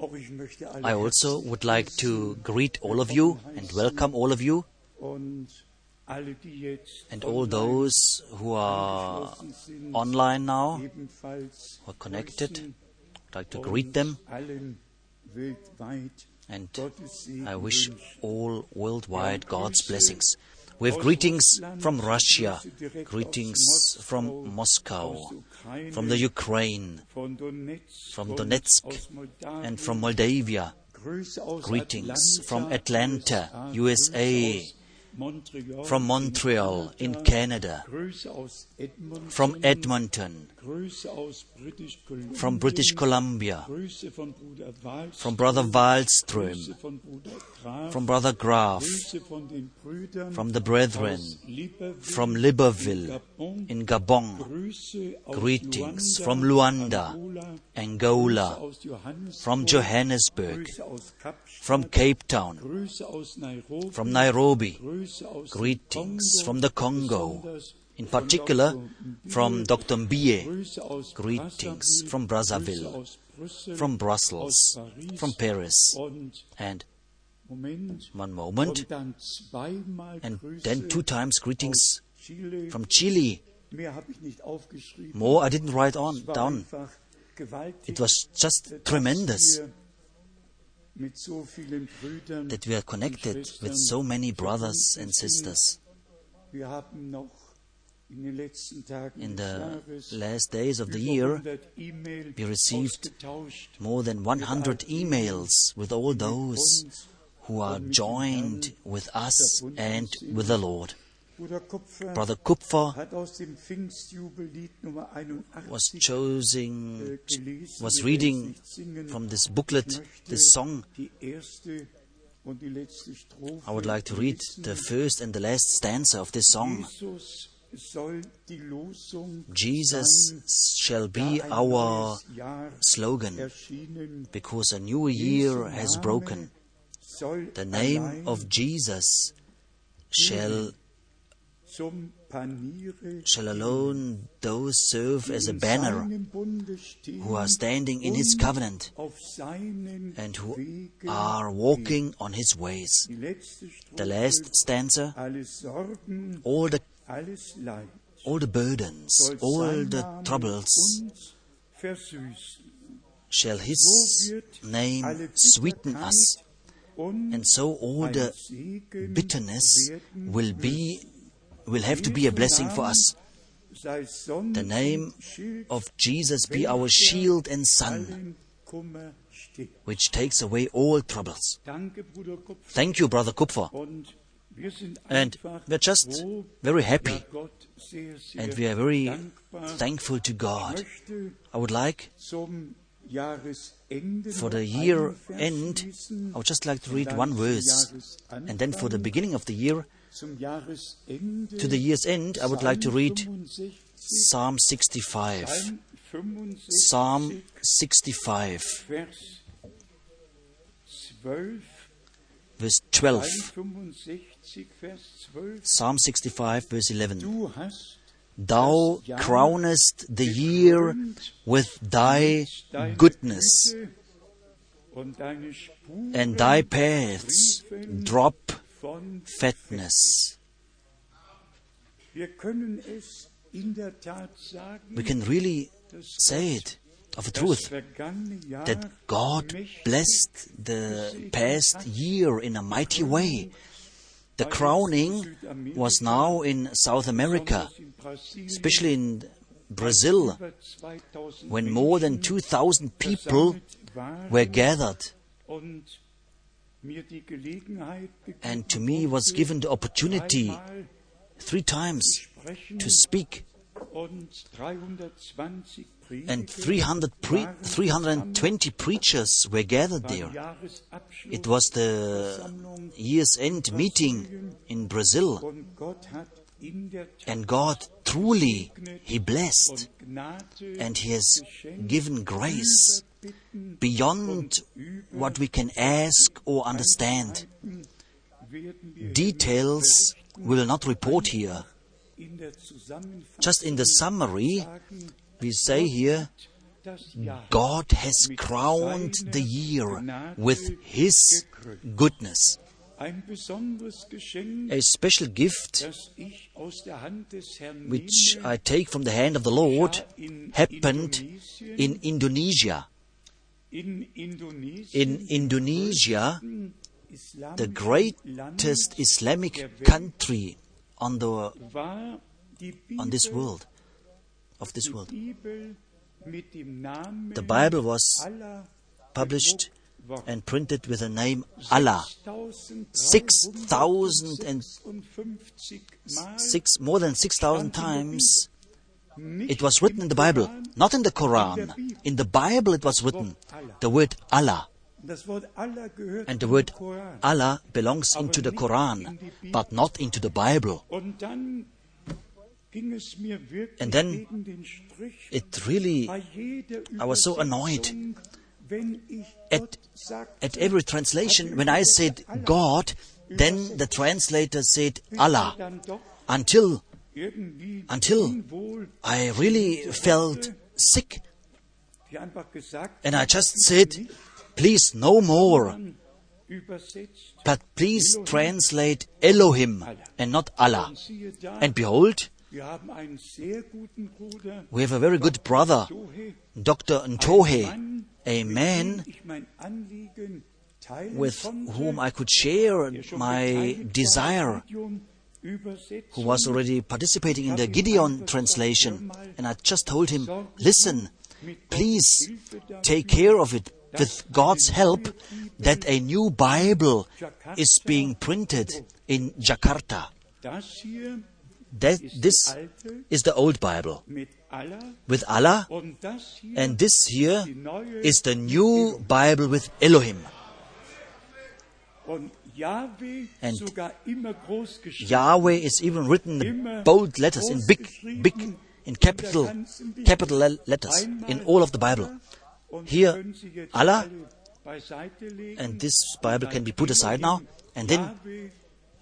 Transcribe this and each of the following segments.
I also would like to greet all of you and welcome all of you and all those who are online now, who are connected. I'd like to greet them and I wish all worldwide God's blessings. We have greetings from Russia, greetings from Moscow, from the Ukraine, from Donetsk, and from Moldavia. Greetings from Atlanta, USA, USA, Grüße aus Montreal, from Montreal in Canada, Grüße aus Edmonton, from Edmonton, Grüße aus British Columbia, from British Columbia, Grüße von Bruder Wals, from Brother Wallström, from Brother Graf, Grüße von den Brüdern from the brethren, from Libreville. In Gabon, greetings from Luanda, Angola, Angola, Grüße aus Johannesburg, from Johannesburg, Grüße aus Kapstadt, from Cape Town, Grüße aus Nairobi, from Nairobi, Grüße aus dem greetings from the Congo, in particular from Dr. Mbie, greetings from Brazzaville, from Brussels, from Paris, and one moment, und dann zweimal and then two times greetings from Chile. Mehr habe ich nicht aufgeschrieben. More I didn't write on down. It was just tremendous that we are connected with so many brothers and sisters. In den letzten Tagen In des the last days of the year, we received more than 100 emails with all those who are joined with us and with the Lord. Brother Kupfer hat aus dem Pfingstjubellied Nummer 81 was choosing, äh, was wir werden es reading from this booklet this song. Die erste und die letzte Strophe I would like to read the first and the last stanza of this song. Jesus soll die Losung Jesus sein, shall be our slogan because a new year has broken. The name of Jesus shall shall alone those serve as a banner seinem Bunde stehen who are standing in his covenant and who are walking on his ways. The last stanza, all the all the burdens, all the troubles shall his name sweeten us, and so all the bitterness will be will have to be a blessing for us. The name of Jesus be our shield and sun, which takes away all troubles. Thank you, Brother Kupfer. And we're just very happy and we are very thankful to God. I would like for the year end, I would just like to read one verse. And then for the beginning of the year, to the year's end, I would like to read Psalm 65, Psalm 65. Psalm 65, Psalm 65, Vers 12, verse 12. Psalm 65, Vers 12. Psalm 65, verse 11. Thou crownest the year with thy goodness, Güte und deine Spuren and thy paths drop fatness. Wir können es in der Tat sagen, We can really say it of a truth that God blessed the past year in a mighty way. The crowning was now in South America, besonders in Brasilien, especially in Brazil, when more than 2,000 people were gathered. And to me was given the opportunity three times to speak, and 300 pre- 320 preachers were gathered there. It was the year's end meeting in Brazil, und Gott hat in der Tat and God truly He blessed and He has given grace beyond what we can ask or understand. Details we will not report here. Just in the summary, we say here God has crowned the year with His goodness. A special gift which I take from the hand of the Lord happened in Indonesia. In Indonesia, the greatest Islamic country on the on this world of this world. The Bible was published and printed with the name Allah. Six thousand and six more than six thousand times it was written in the Bible, not in the Quran. In the Bible it was written the word Allah. And the word Allah belongs into the Quran, but not into the Bible. And then it really, I was so annoyed. At, at every translation, when I said God, then the translator said Allah. Until, until I really felt sick. And I just said, please no more. But please translate Elohim and not Allah. And behold, we have a very good brother, Dr. Ntohe, a man with whom I could share my desire, who was already participating in the Gideon translation. And I just told him, listen, please take care of it with God's help that a new Bible is being printed in Jakarta. That this is the old Bible with Allah, and this here is the new Bible with Elohim. And Yahweh is even written in bold letters, in big, big, in capital, capital letters, in all of the Bible. Here, Allah, and this Bible can be put aside now, and then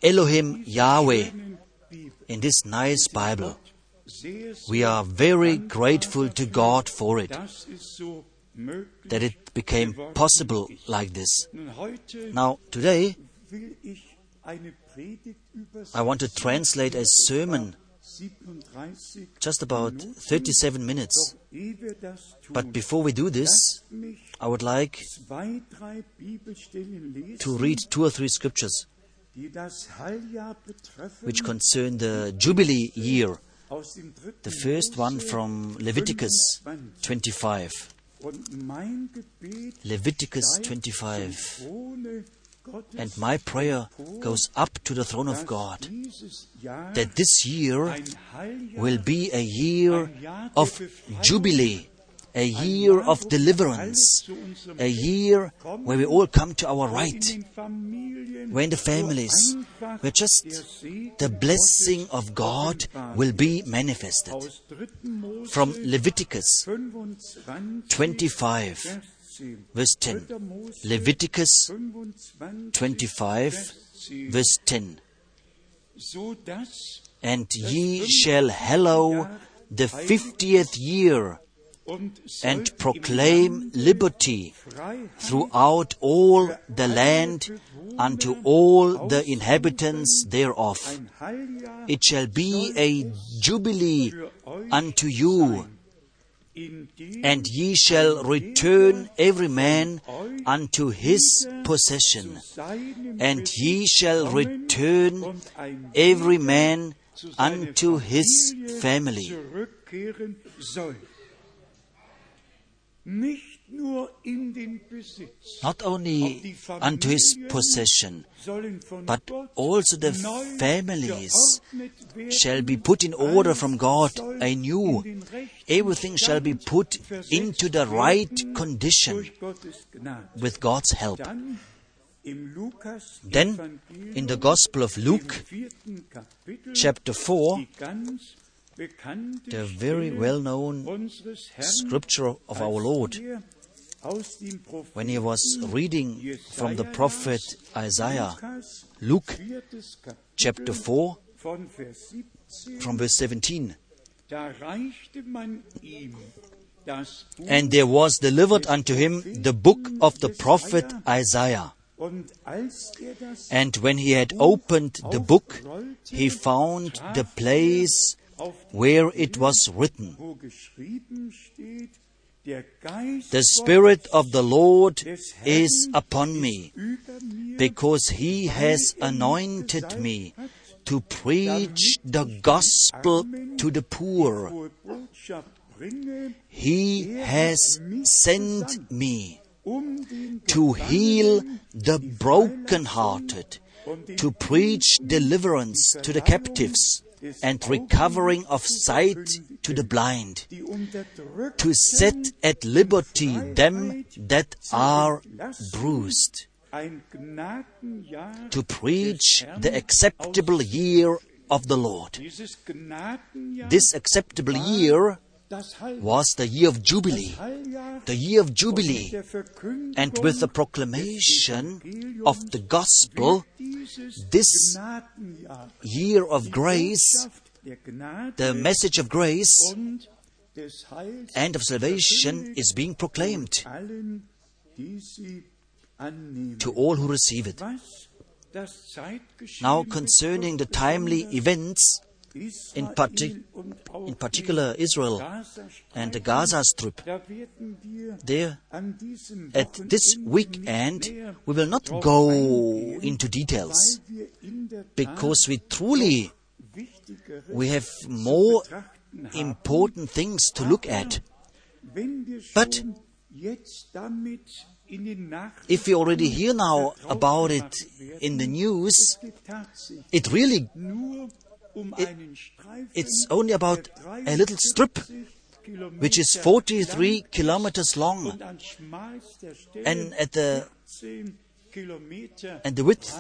Elohim Yahweh in this nice Bible. We are very grateful to God for it, that it became possible like this. Now, today, I want to translate a sermon just about 37 minutes. But before we do this, I would like to read two or three scriptures which concern the Jubilee year. The first one from Leviticus 25. Leviticus 25. And my prayer goes up to the throne of God that this year will be a year of jubilee, a year of deliverance, a year where we all come to our right, where in the families, where just the blessing of God will be manifested. From Leviticus 25, verse 10. Leviticus 25, verse 10. And ye shall hallow the fiftieth year and proclaim liberty throughout all the land unto all the inhabitants thereof. It shall be a jubilee unto you and ye shall return every man unto his possession, and ye shall return every man unto his family. Not only unto his possession, but also the families shall be put in order from God anew. Everything shall be put into the right condition with God's help. Then, in the Gospel of Luke, chapter 4, the very well known scripture of our Lord, when he was reading from the prophet Isaiah, Luke chapter 4, from verse 17. and there was delivered unto him the book of the prophet Isaiah. And when he had opened the book, he found the place where it was written, The Spirit of the Lord is upon me, because he has anointed me to preach the gospel to the poor. He has sent me to heal the brokenhearted, to preach deliverance to the captives, and recovering of sight to the blind, to set at liberty them that are bruised, to preach the acceptable year of the Lord. This acceptable year was the year of Jubilee, the year of Jubilee, and with the proclamation of the gospel, this year of grace, the message of grace and of salvation is being proclaimed to all who receive it. Now, concerning the timely events, in, partic- in particular Israel and the Gaza Strip. There, at this weekend, we will not go into details because we truly we have more important things to look at. But if we already hear now about it in the news, it really it's only about a little strip which is 43 kilometers long. and at the and the width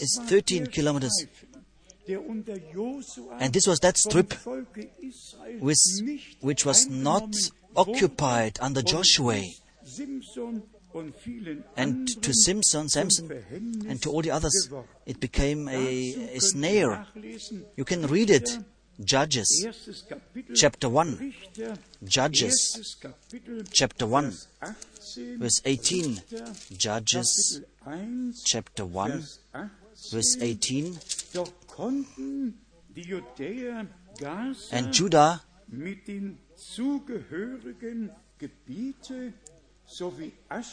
is 13 kilometers. And this was that strip with, which was not occupied under Joshua and to Simpson, Samson, and to all the others, it became a, a snare. You can read it. Judges, chapter 1. Judges, chapter 1, verse 18. Judges, chapter 1, verse 18. And Judah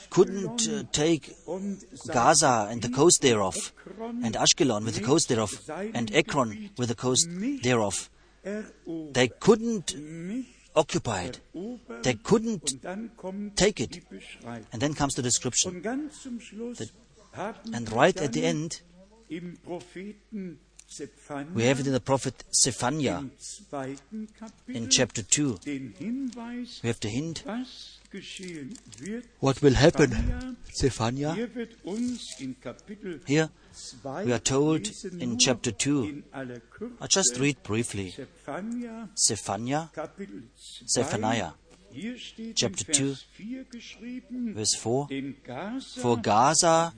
couldn't uh, take Gaza and the coast thereof, and Ashkelon with the coast thereof, and Ekron with the coast thereof. They couldn't occupy it. They couldn't take it. And then comes the description. The, and right at the end, we have it in the prophet Zephaniah in chapter 2. We have the hint what will happen, Zephaniah? Here we are told in chapter 2. I just read briefly. Zephaniah, Zephaniah, chapter 2, verse 4. For Gaza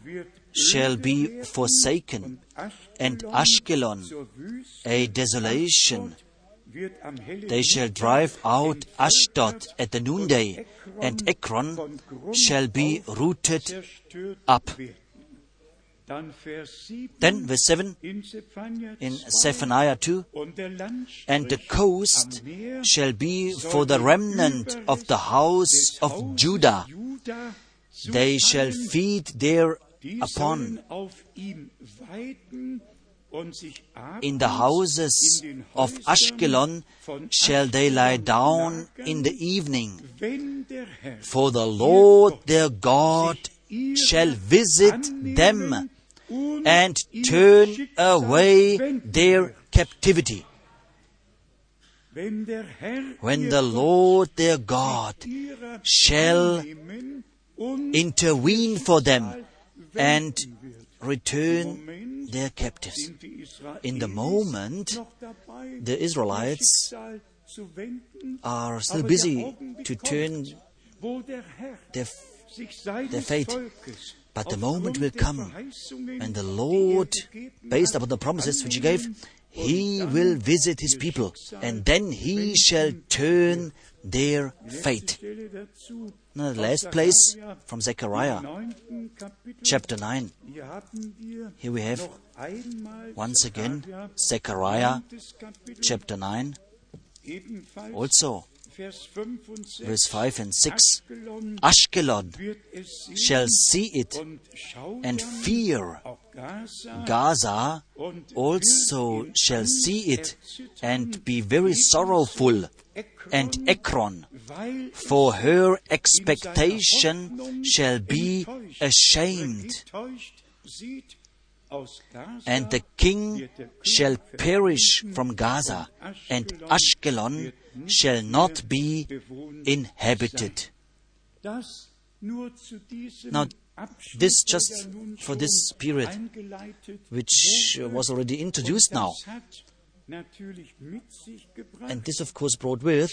shall be forsaken, and Ashkelon a desolation. They shall drive out Ashdod at the noonday, and Ekron shall be rooted up. Then, verse 7 in Zephaniah 2 And the coast shall be for the remnant of the house of Judah. They shall feed thereupon. In the houses of Ashkelon shall they lie down in the evening, for the Lord their God shall visit them and turn away their captivity. When the Lord their God shall intervene for them and return their captives. In the moment, the Israelites are still busy to turn their, their fate. But the moment will come when the Lord, based upon the promises which He gave, he will visit his people, and then he shall turn their fate. The last place from Zechariah, chapter 9. Here we have once again Zechariah chapter 9. Also, verse 5 and 6 Ashkelon shall see it and fear. Gaza also shall see it and be very sorrowful. And Ekron, for her expectation shall be ashamed. And the king shall perish from Gaza, and Ashkelon shall not be inhabited. Now, this just for this period, which was already introduced now. And this, of course, brought with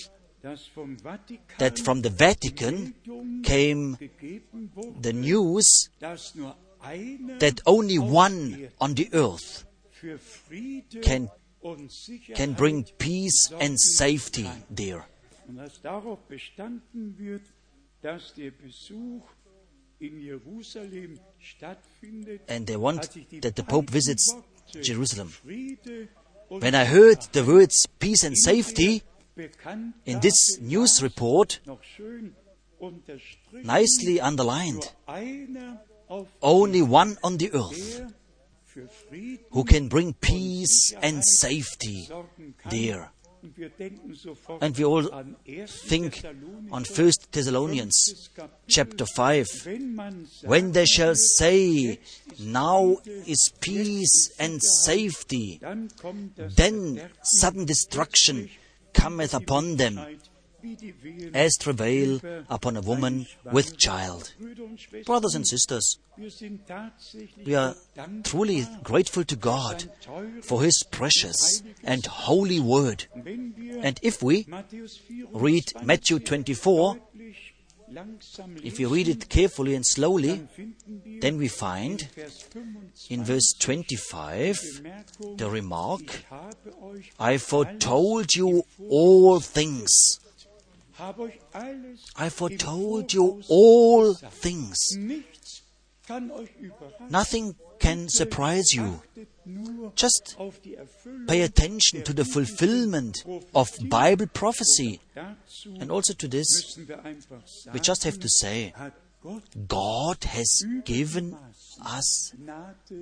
that from the Vatican came the news that only one on the earth can, can bring peace and safety there. And they want that the Pope visits Jerusalem. When I heard the words peace and safety in this news report, nicely underlined, only one on the earth who can bring peace and safety there. And we all think on 1 Thessalonians chapter 5. When they shall say, Now is peace and safety, then sudden destruction cometh upon them, as travail upon a woman with child. Brothers and sisters, we are truly grateful to God for His precious and holy word. And if we read Matthew 24, if you read it carefully and slowly, then we find in verse 25 the remark, I foretold you all things. I foretold you all things. Nothing can surprise you. Just pay attention to the fulfillment of Bible prophecy. And also to this, we just have to say, God has given us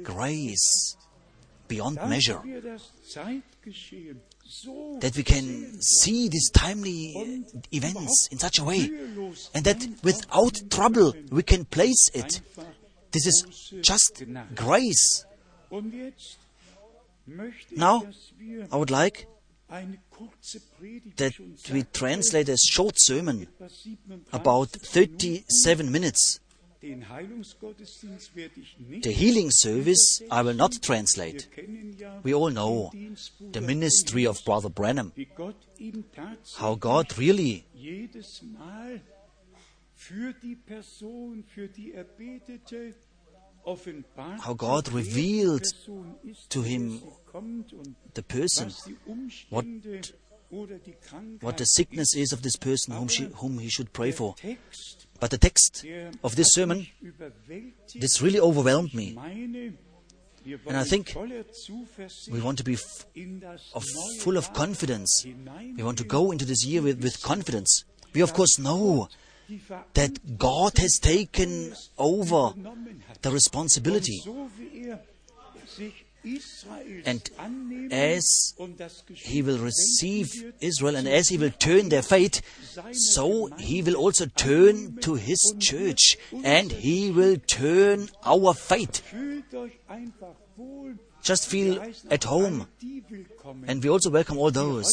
grace beyond measure. That we can see these timely events in such a way, and that without trouble we can place it. This is just grace. Now, I would like that we translate a short sermon about 37 minutes. The healing service I will not translate. We all know the ministry of Brother Branham, how God really how God revealed to him the person, what, what the sickness is of this person whom, she, whom he should pray for. But the text of this sermon, this really overwhelmed me. And I think we want to be f- of full of confidence. We want to go into this year with, with confidence. We, of course, know that God has taken over the responsibility. And as He will receive Israel and as He will turn their fate, so He will also turn to His church and He will turn our fate. Just feel at home. And we also welcome all those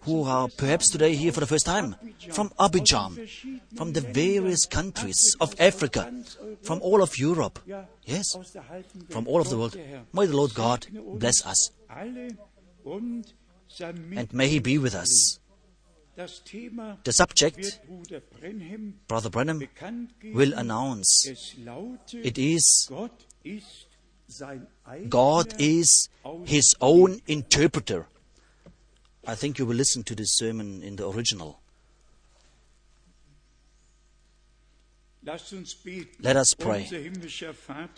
who are perhaps today here for the first time from Abidjan, from the various countries of Africa, from all of Europe. Yes, from all of the world. May the Lord God bless us. And may He be with us. The subject, Brother Branham will announce, it is God is his own interpreter. I think you will listen to this sermon in the original. Let us pray.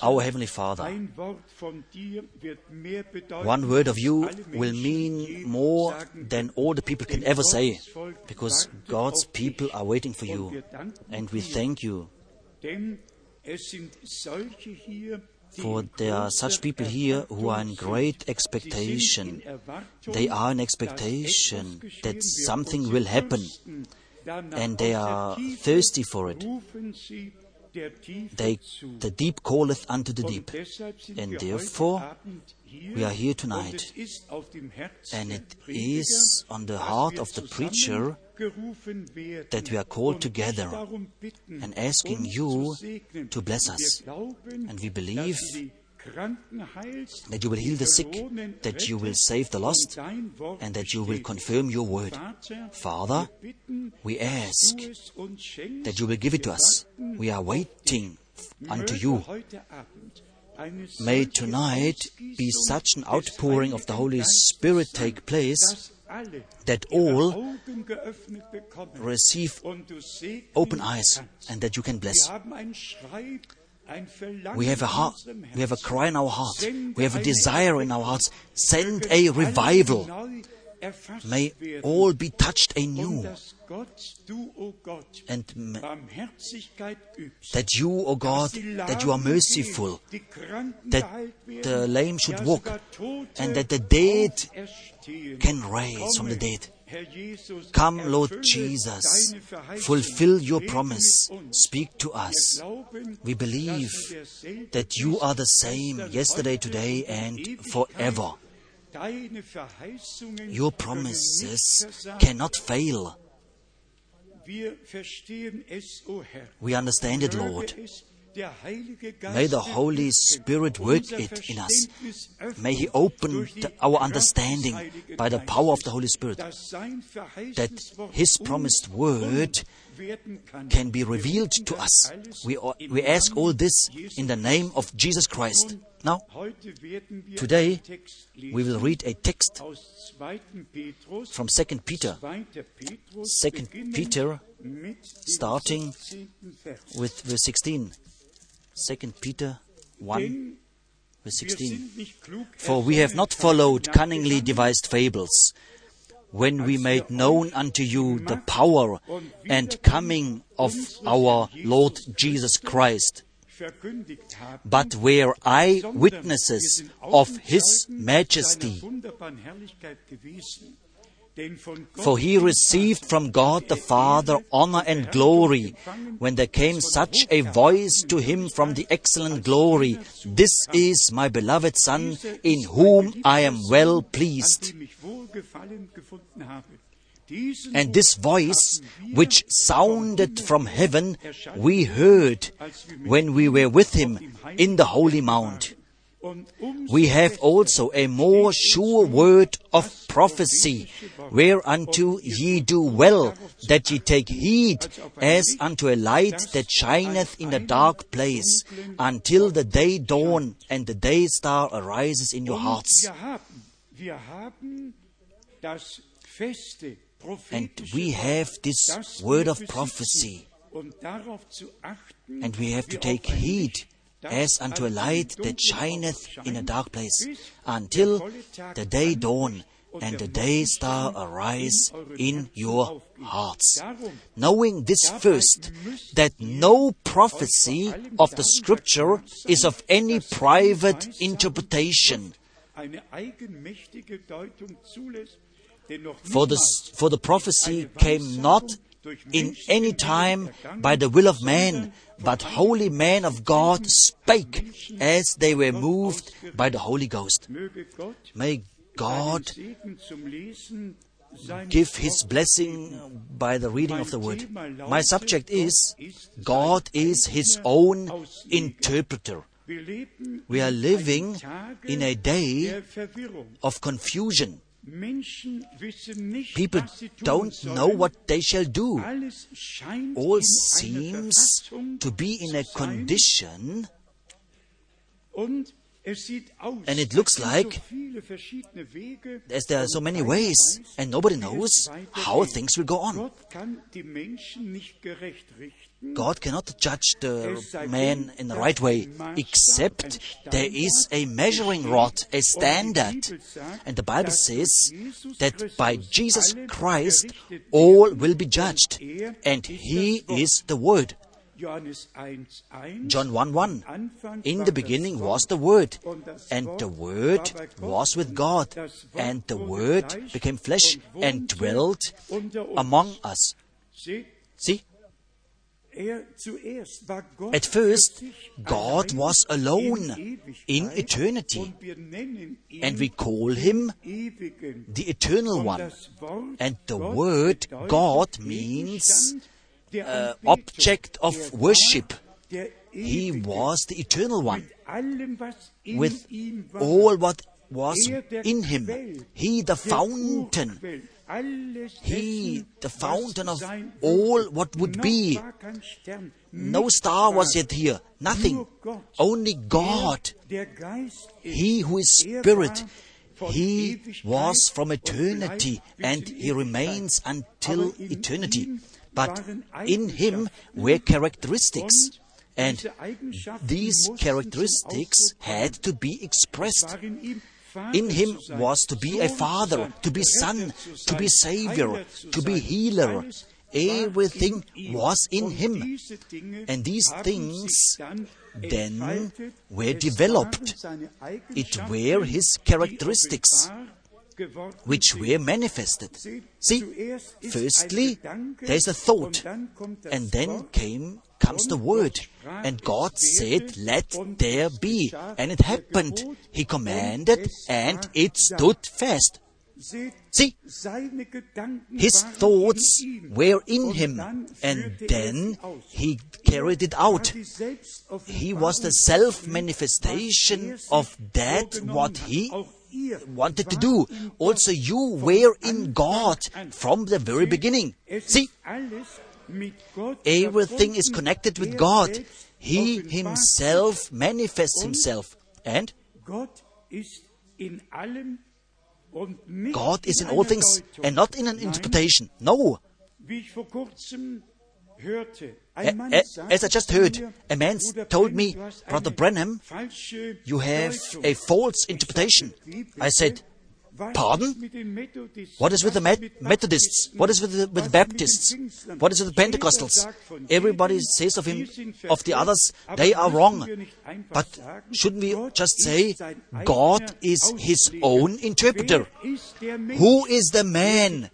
Our Heavenly Father, one word of you will mean more than all the people can ever say, because God's people are waiting for you, and we thank you. For there are such people here who are in great expectation. They are in expectation that something will happen and they are thirsty for it. They, the deep calleth unto the deep. And therefore, we are here tonight. And it is on the heart of the preacher that we are called together and asking you to bless us. And we believe that you will heal the sick, that you will save the lost, and that you will confirm your word. Father, we ask that you will give it to us. We are waiting unto you. May tonight be such an outpouring of the Holy Spirit take place that all receive open eyes and that you can bless. We have a heart, we have a cry in our hearts, we have a desire in our hearts. Send a revival. May all be touched anew. And that you, O oh God, that you are merciful, that the lame should walk, and that the dead can rise from the dead. Come, Lord Jesus, fulfill your promise. Speak to us. We believe that you are the same yesterday, today, and forever. Your promises cannot fail. We understand it, Lord. May the Holy Spirit work it in us. May He open the, our understanding by the power of the Holy Spirit that His promised word can be revealed to us. We, we ask all this in the name of Jesus Christ. Now, today we will read a text from 2 Peter. 2 Peter, starting with verse 16. 2 Peter 1, verse 16. For we have not followed cunningly devised fables, when we made known unto you the power and coming of our Lord Jesus Christ, but were eye witnesses of his majesty. For he received from God the Father honor and glory when there came such a voice to him from the excellent glory This is my beloved Son, in whom I am well pleased. And this voice, which sounded from heaven, we heard when we were with him in the Holy Mount we have also a more sure word of prophecy, whereunto ye do well that ye take heed as unto a light that shineth in a dark place, until the day dawn and the day star arises in your hearts. And we have this word of prophecy, and we have to take heed as unto a light that shineth in a dark place, until the day dawn and the day star arise in your hearts. Knowing this first, that no prophecy of the Scripture is of any private interpretation. For the, for the prophecy came not in any time by the will of man, but holy men of God spake as they were moved by the Holy Ghost. May God give His blessing by the reading of the Word. My subject is God is His own interpreter. We are living in a day of confusion. People don't know what they shall do. All seems to be in a condition And it looks like as there are so many ways and nobody knows how things will go on. God cannot judge the man in the right way, except there is a measuring rod, a standard. And the Bible says that by Jesus Christ all will be judged, and He is the Word. John 1 1. In the beginning was the Word, and the Word was with God, and the Word became flesh and dwelt among us. See? At first, God was alone in eternity, and we call him the Eternal One. And the word God means uh, object of worship. He was the Eternal One, with all what was in him. He, the fountain he, the fountain of all what would be. No star was yet here, nothing. Only God. He who is Spirit. He was from eternity and He remains until eternity. But in Him were characteristics. And these characteristics had to be expressed. In him was to be a father, to be son, to be savior, to be healer. Everything was in him. And these things then were developed. It were his characteristics which were manifested. See, firstly, there's a thought, and then came comes the word, and God said, Let there be. And it happened. He commanded, and it stood fast. See, his thoughts were in him, and then he carried it out. He was the self manifestation of that what he wanted to do. Also, you were in God from the very beginning. See, everything is connected with God. He himself manifests himself. And God is in all things and not in an interpretation. No. Eh, eh, as I just heard, a man told me, Brother Branham, you have a false interpretation. I said, Pardon? What is with the Methodists? What is with the, with the Baptists? What is with the Pentecostals? Everybody says of him, of the others, they are wrong. But shouldn't we just say, God is his own interpreter? Who is the man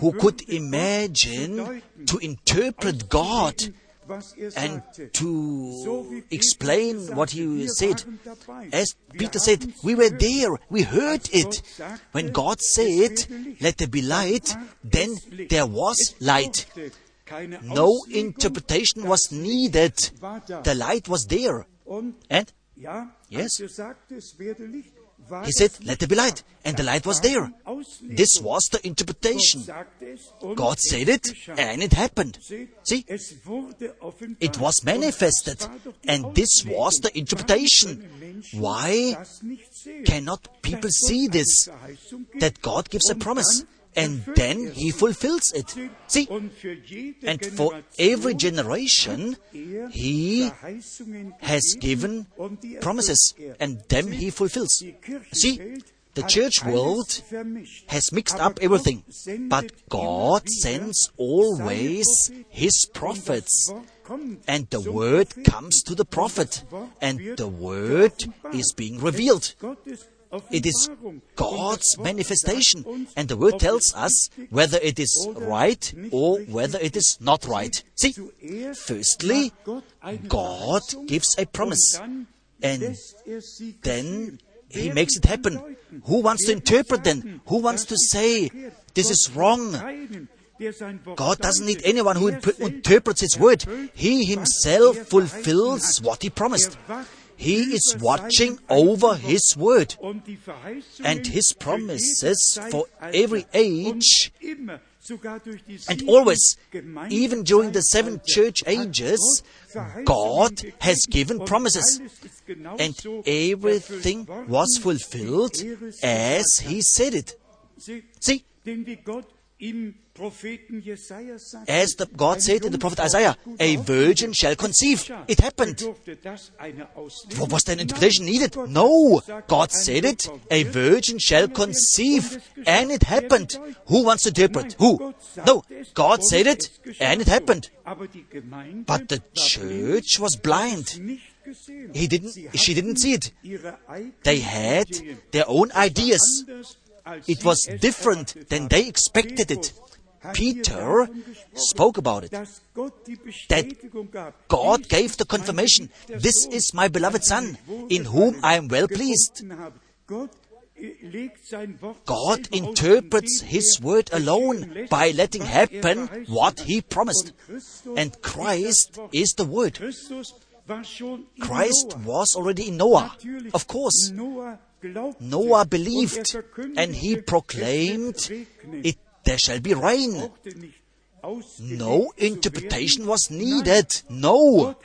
who could imagine to interpret God and to explain what he said. As Peter said, we were there, we heard it. When God said, let there be light, then there was light. No interpretation was needed. The light was there. And, yes, he said, Let there be light. And the light was there. This was the interpretation. God said it, and it happened. See? It was manifested, and this was the interpretation. Why cannot people see this? That God gives a promise and then he fulfills it. See, and for every generation, he has given promises, and them he fulfills. See, the church world has mixed up everything, but God sends always his prophets. And the word comes to the prophet, and the word is being revealed. It is God's manifestation. And the Word tells us whether it is right or whether it is not right. See, firstly, God gives a promise. And then He makes it happen. Who wants to interpret then? Who wants to say, this is wrong? God doesn't need anyone who interprets His word. He Himself fulfills what He promised. He is watching over His word and His promises for every age and always, even during the seven church ages, God has given promises. and everything was fulfilled as he said it. See, as the God said in the prophet Isaiah, a virgin shall conceive. It happened. What was then interpretation needed? No. God said it, a virgin shall conceive, and it happened. Who wants to interpret? Who? No. God said it, and it happened. But the church was blind. He didn't, she didn't see it. They had their own ideas. It was different than they expected it. Peter spoke about it. That God gave the confirmation, this is my beloved Son, in whom I am well pleased. God interprets His word alone by letting happen what He promised. And Christ is the Word. Christ was already in Noah. Of course, Noah believed and he proclaimed it there shall be rain. No interpretation was needed. No.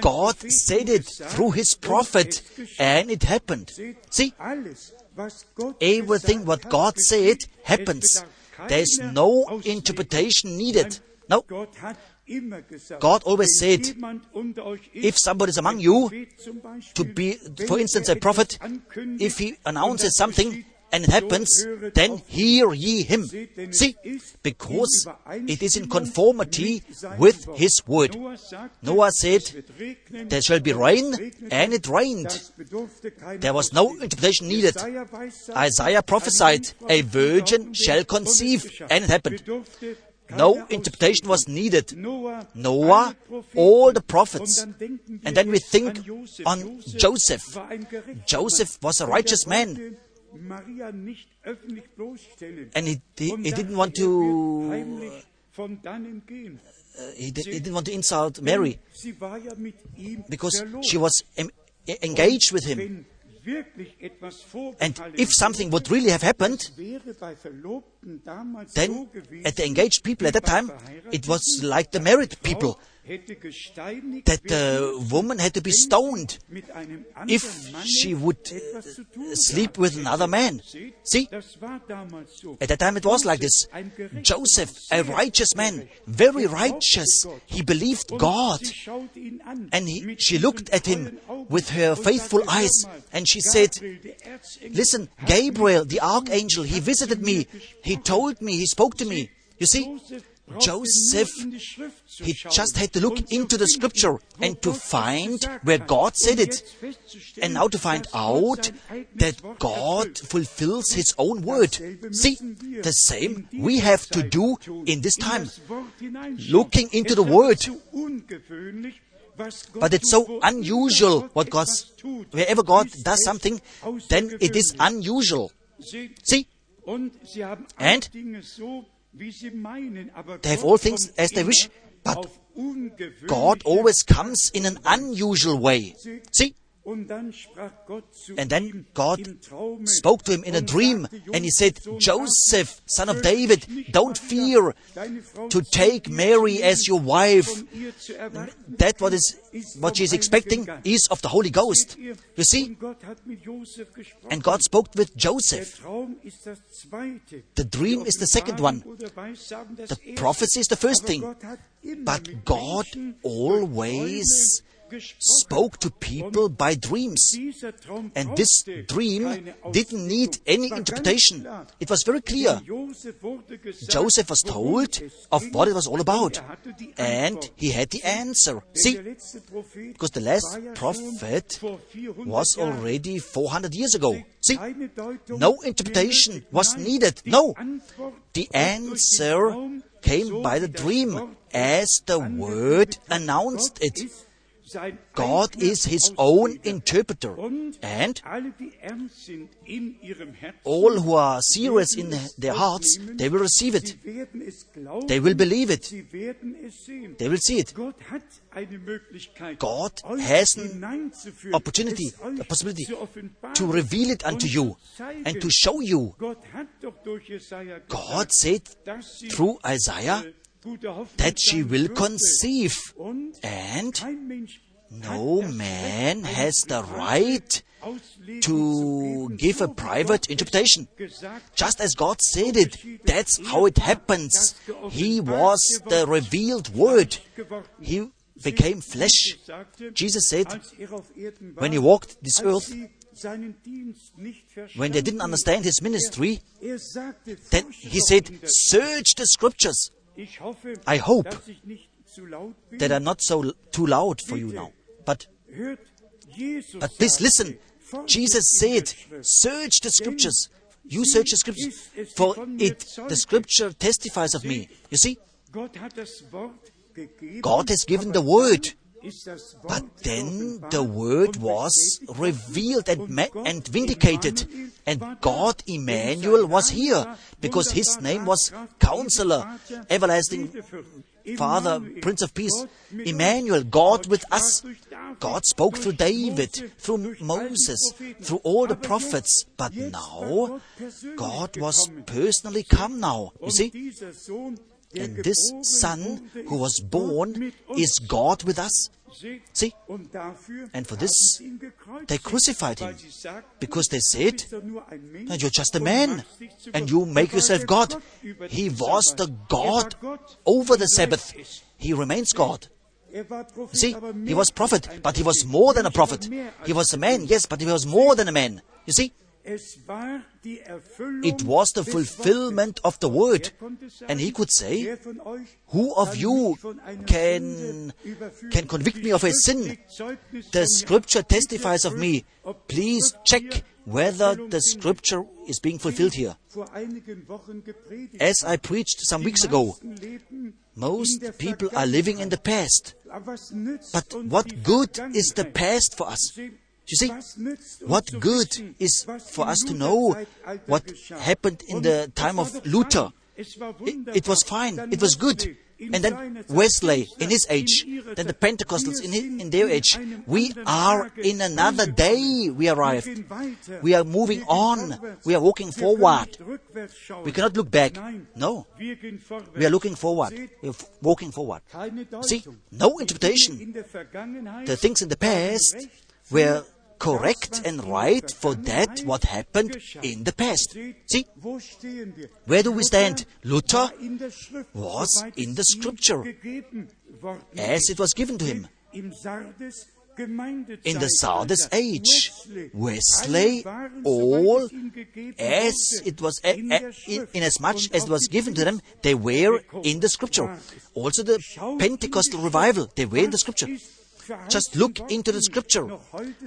God said it through his prophet and it happened. See, everything what God said happens. There is no interpretation needed. No. God always said, if somebody is among you to be, for instance, a prophet, if he announces something, and it happens, then hear ye him. See, because it is in conformity with his word. Noah said, There shall be rain, and it rained. There was no interpretation needed. Isaiah prophesied, A virgin shall conceive, and it happened. No interpretation was needed. Noah, all the prophets. And then we think on Joseph. Joseph was a righteous man. And he, he, he didn't want to. Uh, he, did, he didn't want to insult Mary. Because she was em, engaged with him. And if something would really have happened, then at the engaged people at that time, it was like the married people that the woman had to be stoned if she would uh, sleep with another man. See? At that time it was like this. Joseph, a righteous man, very righteous, he believed God. And he, she looked at him with her faithful eyes and she said, Listen, Gabriel, the archangel, he visited me. He told me, he spoke to me. You see? Joseph, he just had to look into the scripture and to find where God said it. And now to find out that God fulfills His own word. See, the same we have to do in this time. Looking into the word. But it's so unusual what God's, wherever God does something, then it is unusual. See? And they have all things as they wish, but God always comes in an unusual way. See? And then God spoke to him in a dream and he said, Joseph, son of David, don't fear to take Mary as your wife. That what is what she is expecting is of the Holy Ghost. You see? And God spoke with Joseph. The dream is the second one. The prophecy is the first thing. But God always spoke to people by dreams. And this dream didn't need any interpretation. It was very clear. Joseph was told of what it was all about. And he had the answer. See, because the last prophet was already 400 years ago. See, no interpretation was needed. No. The answer came by the dream as the word announced it. God is his own interpreter. And all who are serious in their hearts, they will receive it. They will believe it. They will see it. God has an opportunity, a possibility to reveal it unto you and to show you. God said through Isaiah that she will conceive and No man has the right to give a private interpretation. Just as God said it, that's how it happens. He was the revealed Word. He became flesh. Jesus said, when he walked this earth, when they didn't understand his ministry, then he said, Search the scriptures. I hope that I'm not so too loud for you now. But, but please listen. Jesus said, Search the scriptures. You search the scriptures, for it, the scripture testifies of me. You see? God has given the word. But then the word was revealed and, ma- and vindicated. And God, Emmanuel, was here because his name was Counselor, Everlasting Father, Prince of Peace. Emmanuel, God with us. God spoke through David, through Moses, through all the prophets. But now, God was personally come now. You see? And this Son who was born is God with us. See? And for this, they crucified him because they said, You're just a man and you make yourself God. He was the God over the Sabbath. He remains God. See, he was prophet, but he was more than a prophet. He was a man, yes, but he was more than a man. You see? It was the fulfillment of the word. And he could say, Who of you can, can convict me of a sin? The scripture testifies of me. Please check whether the scripture is being fulfilled here. As I preached some weeks ago, most people are living in the past. But what good is the past for us? You see, what good is for us to know what happened in the time of Luther? It, it was fine, it was good. And then Wesley in his age, then the Pentecostals in, his, in their age. We are in another day we arrived. We are moving on. We are walking forward. We cannot look back. No. We are looking forward. We are walking forward. See, no interpretation. The things in the past were correct and right for that what happened in the past. See, where do we stand? Luther was in the scripture as it was given to him. In the Sardis age, Wesley, all as it was, a, a, in, in as much as it was given to them, they were in the scripture. Also the Pentecostal revival, they were in the scripture. Just look into the scripture.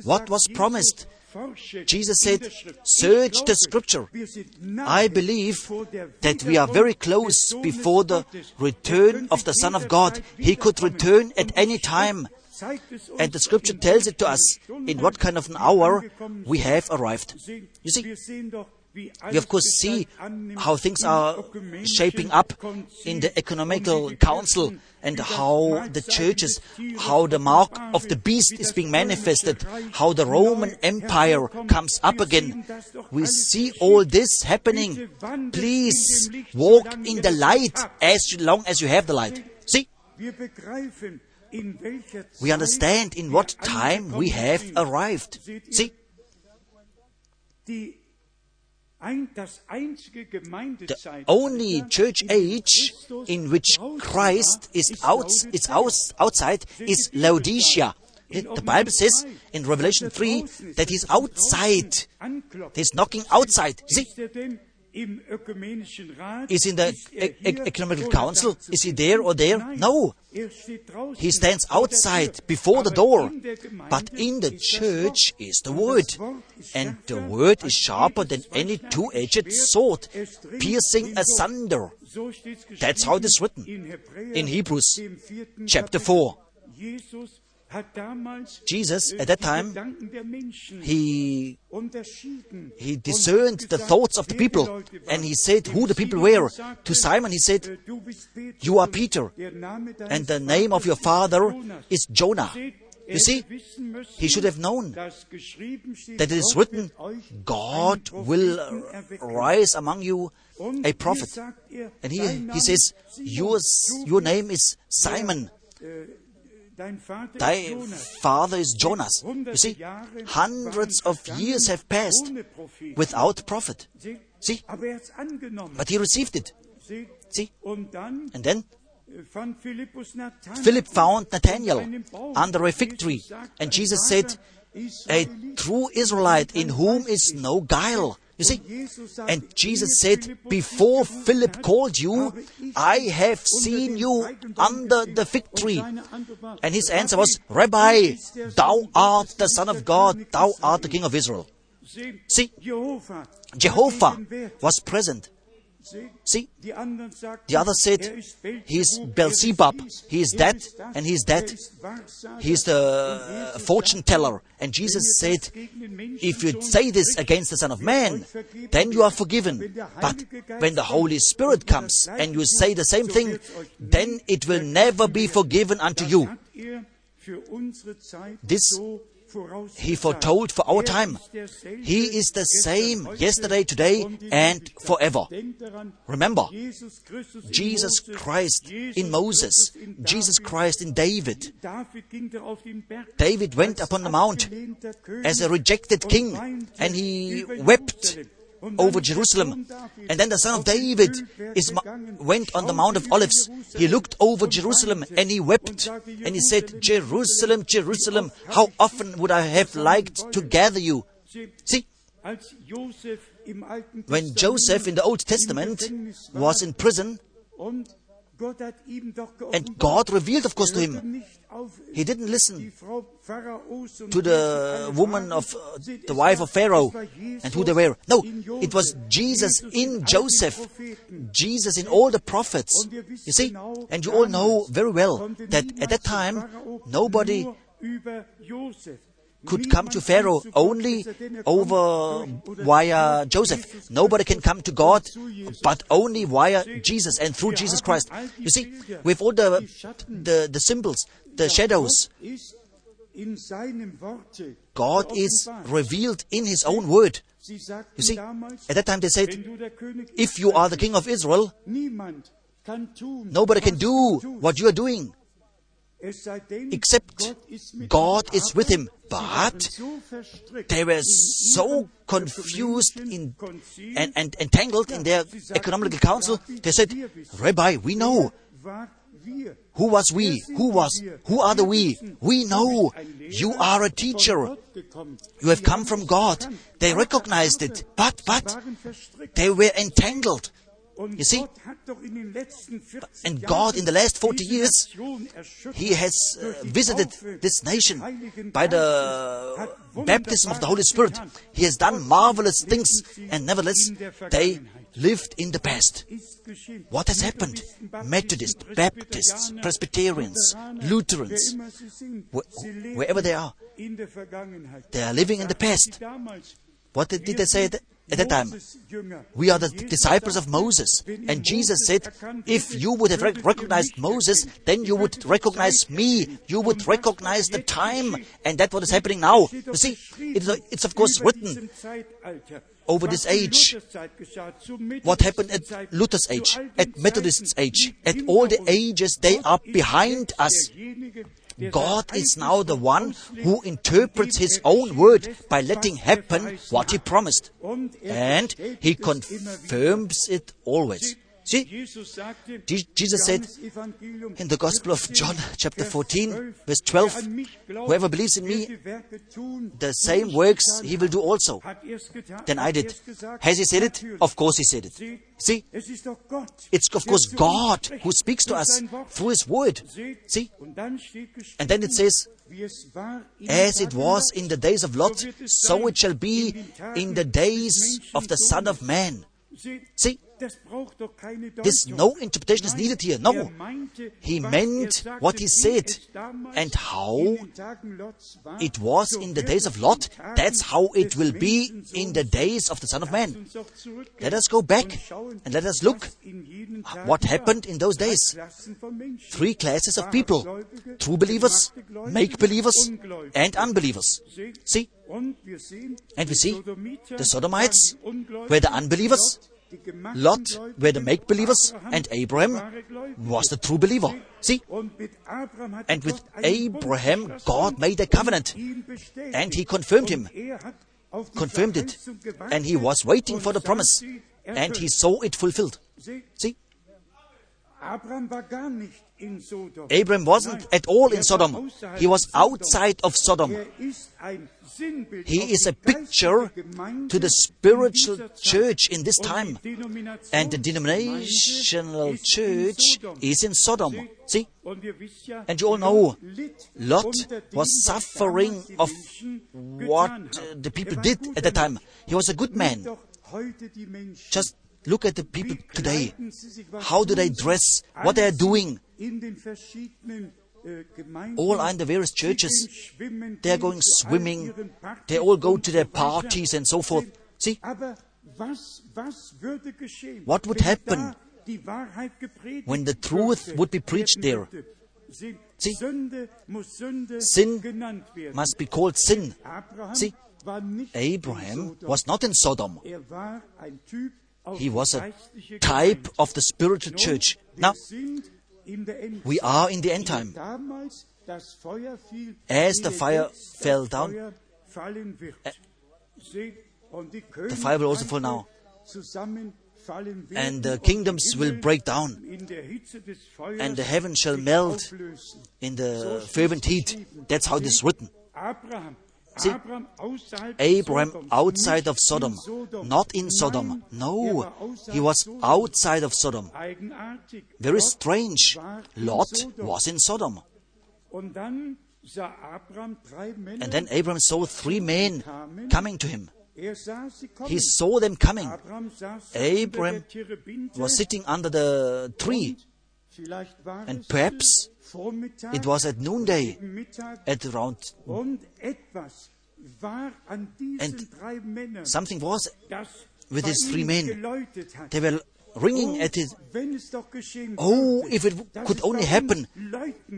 What was promised? Jesus said, Search the scripture. I believe that we are very close before the return of the Son of God. He could return at any time. And the scripture tells it to us in what kind of an hour we have arrived. You see, we of course see how things are shaping up in the ecumenical council and how the churches, how the mark of the beast is being manifested, how the Roman Empire comes up again. We see all this happening. Please walk in the light as long as you have the light. See? We understand in what time we have arrived. See? The only church age in which Christ is, out, is out, outside is Laodicea. The Bible says in Revelation 3 that he's outside. He's knocking outside. See? Is in the e- e- ecumenical council? Is he there or there? No. He stands outside before the door. But in the church is the word. And the word is sharper than any two-edged sword, piercing asunder. That's how it is written in Hebrews chapter 4. Jesus, at that time, he, he discerned the thoughts of the people and he said who the people were. To Simon, he said, You are Peter, and the name of your father is Jonah. You see, he should have known that it is written, God will rise among you a prophet. And here he says, Yours, Your name is Simon Thy father is Jonas. You see, hundreds of years have passed without prophet. See? But he received it. See? And then Philip found Nathanael under a fig tree, and Jesus said, A true Israelite in whom is no guile. You see? And Jesus said, Before Philip called you, I have seen you under the fig tree. And his answer was, Rabbi, thou art the Son of God, thou art the King of Israel. See, Jehovah was present. See, the other said, he is Beelzebub, he is dead, and he's dead. He's the fortune teller. And Jesus said, if you say this against the Son of Man, then you are forgiven. But when the Holy Spirit comes and you say the same thing, then it will never be forgiven unto you. This he foretold for our time. He is the same yesterday, today, and forever. Remember, Jesus Christ in Moses, Jesus Christ in David. David went upon the mount as a rejected king and he wept over Jerusalem. And then the son of David is, went on the Mount of Olives. He looked over Jerusalem and he wept and he said, Jerusalem, Jerusalem, how often would I have liked to gather you? See, when Joseph in the Old Testament was in prison, and God revealed, of course, to him. He didn't listen to the woman of uh, the wife of Pharaoh and who they were. No, it was Jesus in Joseph, Jesus in all the prophets. You see, and you all know very well that at that time nobody could come to Pharaoh only over via Joseph. Nobody can come to God but only via Jesus and through Jesus Christ. You see, with all the, the, the symbols, the shadows, God is revealed in His own word. You see, at that time they said, if you are the king of Israel, nobody can do what you are doing except God is with him. But they were so confused in, and, and entangled in their ecumenical council, they said, Rabbi, we know. Who was we? Who was? Who are the we? We know. You are a teacher. You have come from God. They recognized it. But, but, they were entangled. You see, and God in the last 40 years, He has uh, visited this nation by the baptism of the Holy Spirit. He has done marvelous things, and nevertheless, they lived in the past. What has happened? Methodists, Baptists, Presbyterians, Lutherans, wh- wherever they are, they are living in the past. What did they say at that time? We are the disciples of Moses. And Jesus said, if you would have recognized Moses, then you would recognize me. You would recognize the time. And that's what is happening now. You see, it's, it's of course written over this age. What happened at Luther's age, at Methodist's age, at all the ages, they are behind us. God is now the one who interprets His own word by letting happen what He promised. And He confirms it always. See, Jesus said in the Gospel of John, chapter 14, verse 12, Whoever believes in me, the same works he will do also. Then I did. Has he said it? Of course he said it. See, it's of course God who speaks to us through his word. See, and then it says, as it was in the days of Lot, so it shall be in the days of the Son of Man. See, this no interpretation is needed here. No. He meant what he said. And how it was in the days of Lot, that's how it will be in the days of the Son of Man. Let us go back and let us look what happened in those days. Three classes of people true believers, make believers, and unbelievers. See? And we see the Sodomites were the unbelievers Lot were the make believers, and Abraham was the true believer. See? And with Abraham, God made a covenant, and he confirmed him, confirmed it, and he was waiting for the promise, and he saw it fulfilled. See? Abraham wasn't at all in Sodom. He was outside of Sodom. He is a picture to the spiritual church in this time. And the denominational church is in Sodom. See? And you all know, Lot was suffering of what the people did at the time. He was a good man. Just look at the people today. How do they dress? What they are doing? all are in the various churches. They are going swimming. They all go to their parties and so forth. See? What would happen when the truth would be preached there? See? Sin must be called sin. See? Abraham was not in Sodom. He was a type of the spiritual church. Now, we are in the end time. As the fire fell down, the fire will also fall now. And the kingdoms will break down, and the heaven shall melt in the fervent heat. That's how it is written. See, Abraham outside of Sodom, not in Sodom. No, he was outside of Sodom. Very strange. Lot was in Sodom. And then Abraham saw three men coming to him. He saw them coming. Abraham was sitting under the tree. And perhaps it was at noonday, at around. And something was with these three men. They were ringing at it. Oh, if it could only happen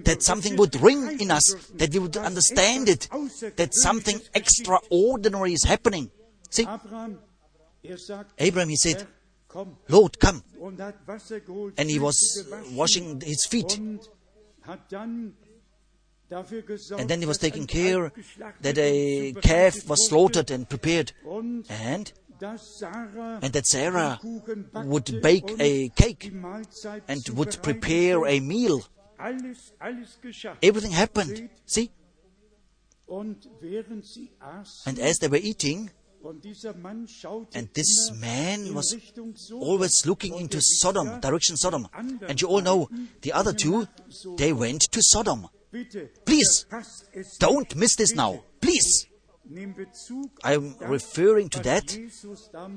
that something would ring in us, that we would understand it, that something extraordinary is happening. See, Abraham, he said, Lord, come. And he was washing his feet. And then he was taking care that a calf was slaughtered and prepared. And and that Sarah would bake a cake and would prepare a meal. Everything happened. See? And as they were eating, and this man was always looking into Sodom, direction Sodom. And you all know, the other two, they went to Sodom. Please, don't miss this now. Please. I'm referring to that,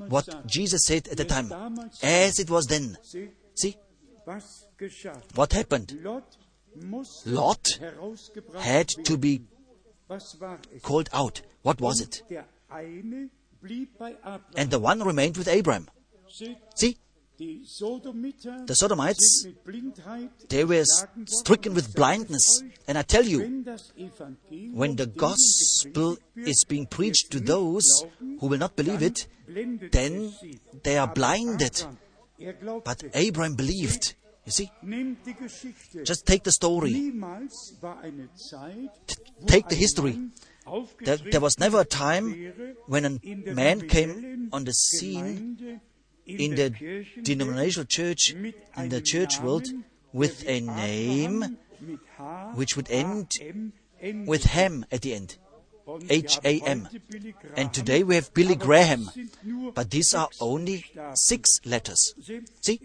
what Jesus said at the time, as it was then. See? What happened? Lot had to be called out. What was it? And the one remained with Abraham. See? The Sodomites, they were stricken with blindness. And I tell you, when the gospel is being preached to those who will not believe it, then they are blinded. But Abraham believed. You see? Just take the story. Take the history. There, was never a time when a man came on the scene in the denominational church, in the church world, with a name which would end with Ham at the end. H A M. And today we have Billy Graham, but these are only six letters. See?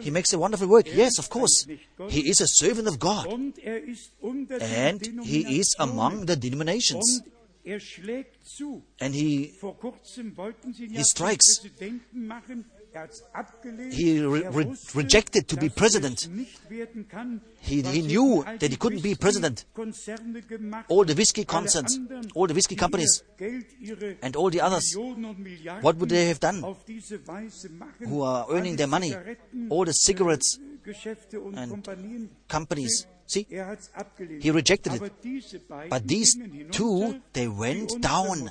He makes a wonderful work. Yes, of course. He is a servant of God. And he is among the denominations. And he, he strikes. He re- re- rejected to be president. He, he knew that he couldn't be president. All the whiskey concerns, all the whiskey companies, and all the others, what would they have done? Who are earning their money? All the cigarettes and companies. See, he rejected it. But these two, they went down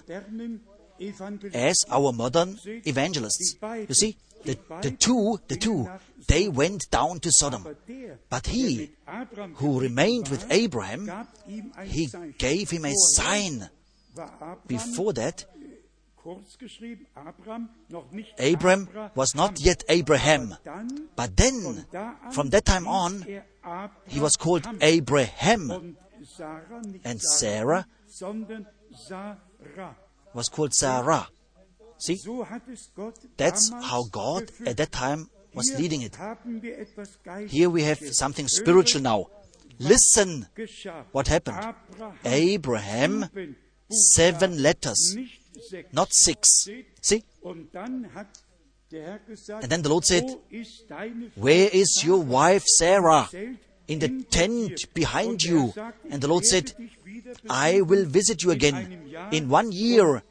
as our modern evangelists. You see, the, the two, the two, they went down to Sodom. But he, who remained with Abraham, he gave him a sign. Before that, Abraham was not yet Abraham. But then, from that time on, he was called Abraham. And Sarah was called Sarah. See? That's how God at that time was leading it. Here we have something spiritual now. Listen what happened. Abraham, seven letters, not six. See? And then the Lord said, Where is your wife Sarah? In the tent behind you. And the Lord said, I will visit you again in one year,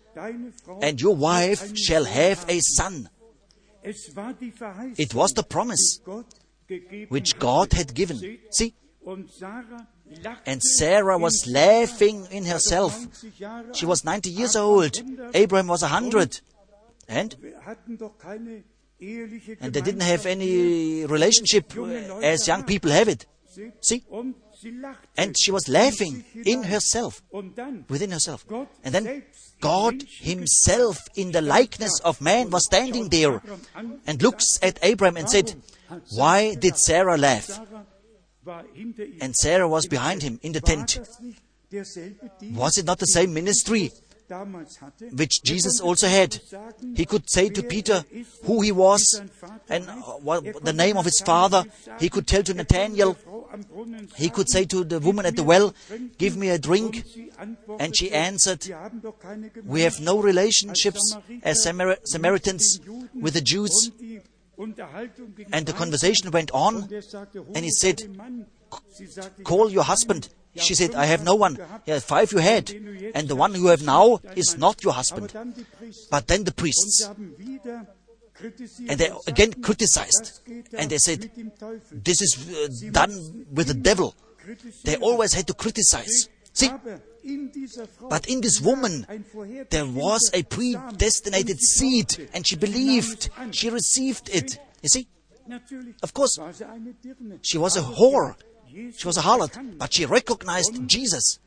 and your wife shall have a son. It was the promise which God had given. See? And Sarah was laughing in herself. She was 90 years old. Abraham was 100. And? And they didn't have any relationship as young people have it. See? And she was laughing in herself, within herself. And then God Himself, in the likeness of man, was standing there and looks at Abraham and said, Why did Sarah laugh? And Sarah was behind him in the tent. Was it not the same ministry which Jesus also had? He could say to Peter who he was and uh, what the name of his father. He could tell to Nathaniel. He could say to the woman at the well, Give me a drink. And she answered, We have no relationships as Samar- Samaritans with the Jews. And the conversation went on, and he said, Call your husband. She said, I have no one. Yeah, five you had, and the one you have now is not your husband. But then the priests, and they again criticized, and they said, This is uh, done with the devil. They always had to criticize. See? But in this woman, there was a predestinated seed, and she believed, she received it. You see? Of course, she was a whore, she was a harlot, but she recognized Jesus.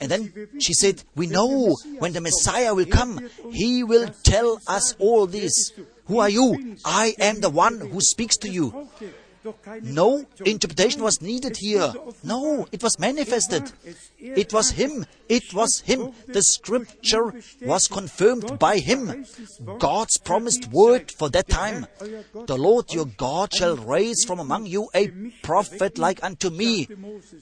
And then she said, We know when the Messiah will come, he will tell us all this. Who are you? I am the one who speaks to you. No interpretation was needed here. No, it was manifested. It was Him. It was Him. The scripture was confirmed by Him. God's promised word for that time. The Lord your God shall raise from among you a prophet like unto me,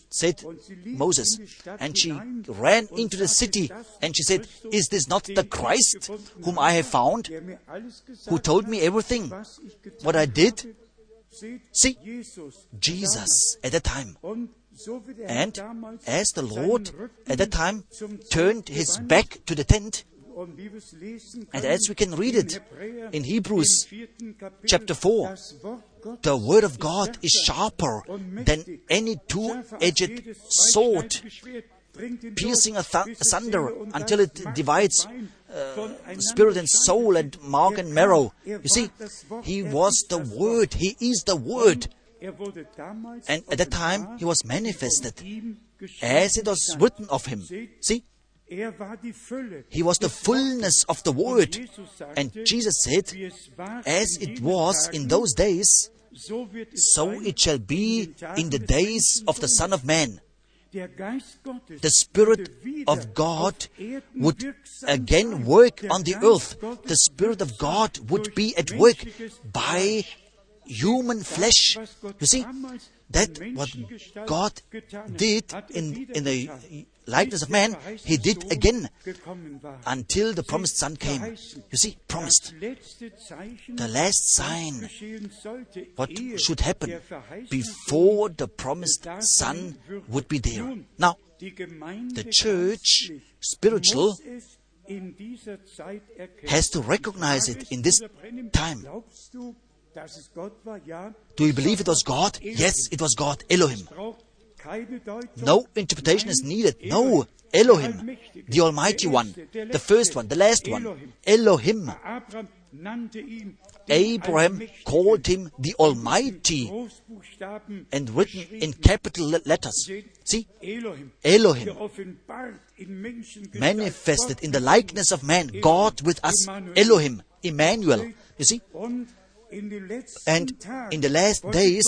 said Moses. And she ran into the city and she said, Is this not the Christ whom I have found, who told me everything, what I did? See, Jesus at that time. And as the Lord at that time turned his back to the tent, and as we can read it in Hebrews chapter 4, the Word of God is sharper than any two edged sword, piercing asunder until it divides uh, spirit and soul and mark and marrow. You see, he was the Word, he is the Word. And at that time, he was manifested as it was written of him. See, he was the fullness of the Word. And Jesus said, As it was in those days, so it shall be in the days of the Son of Man. The Spirit of God would again work on the earth. The Spirit of God would be at work by human flesh. You see, that what God did in, in the likeness of man, He did again until the promised Son came. You see, promised. The last sign, what should happen before the promised Son would be there. Now, the church, spiritual, has to recognize it in this time. Do you believe it was God? Yes, it was God, Elohim. No interpretation is needed. No, Elohim, the Almighty One, the first one, the last one, Elohim. Abraham called him the Almighty and written in capital letters. See, Elohim manifested in the likeness of man, God with us, Elohim, Emmanuel. You see? And in the last days,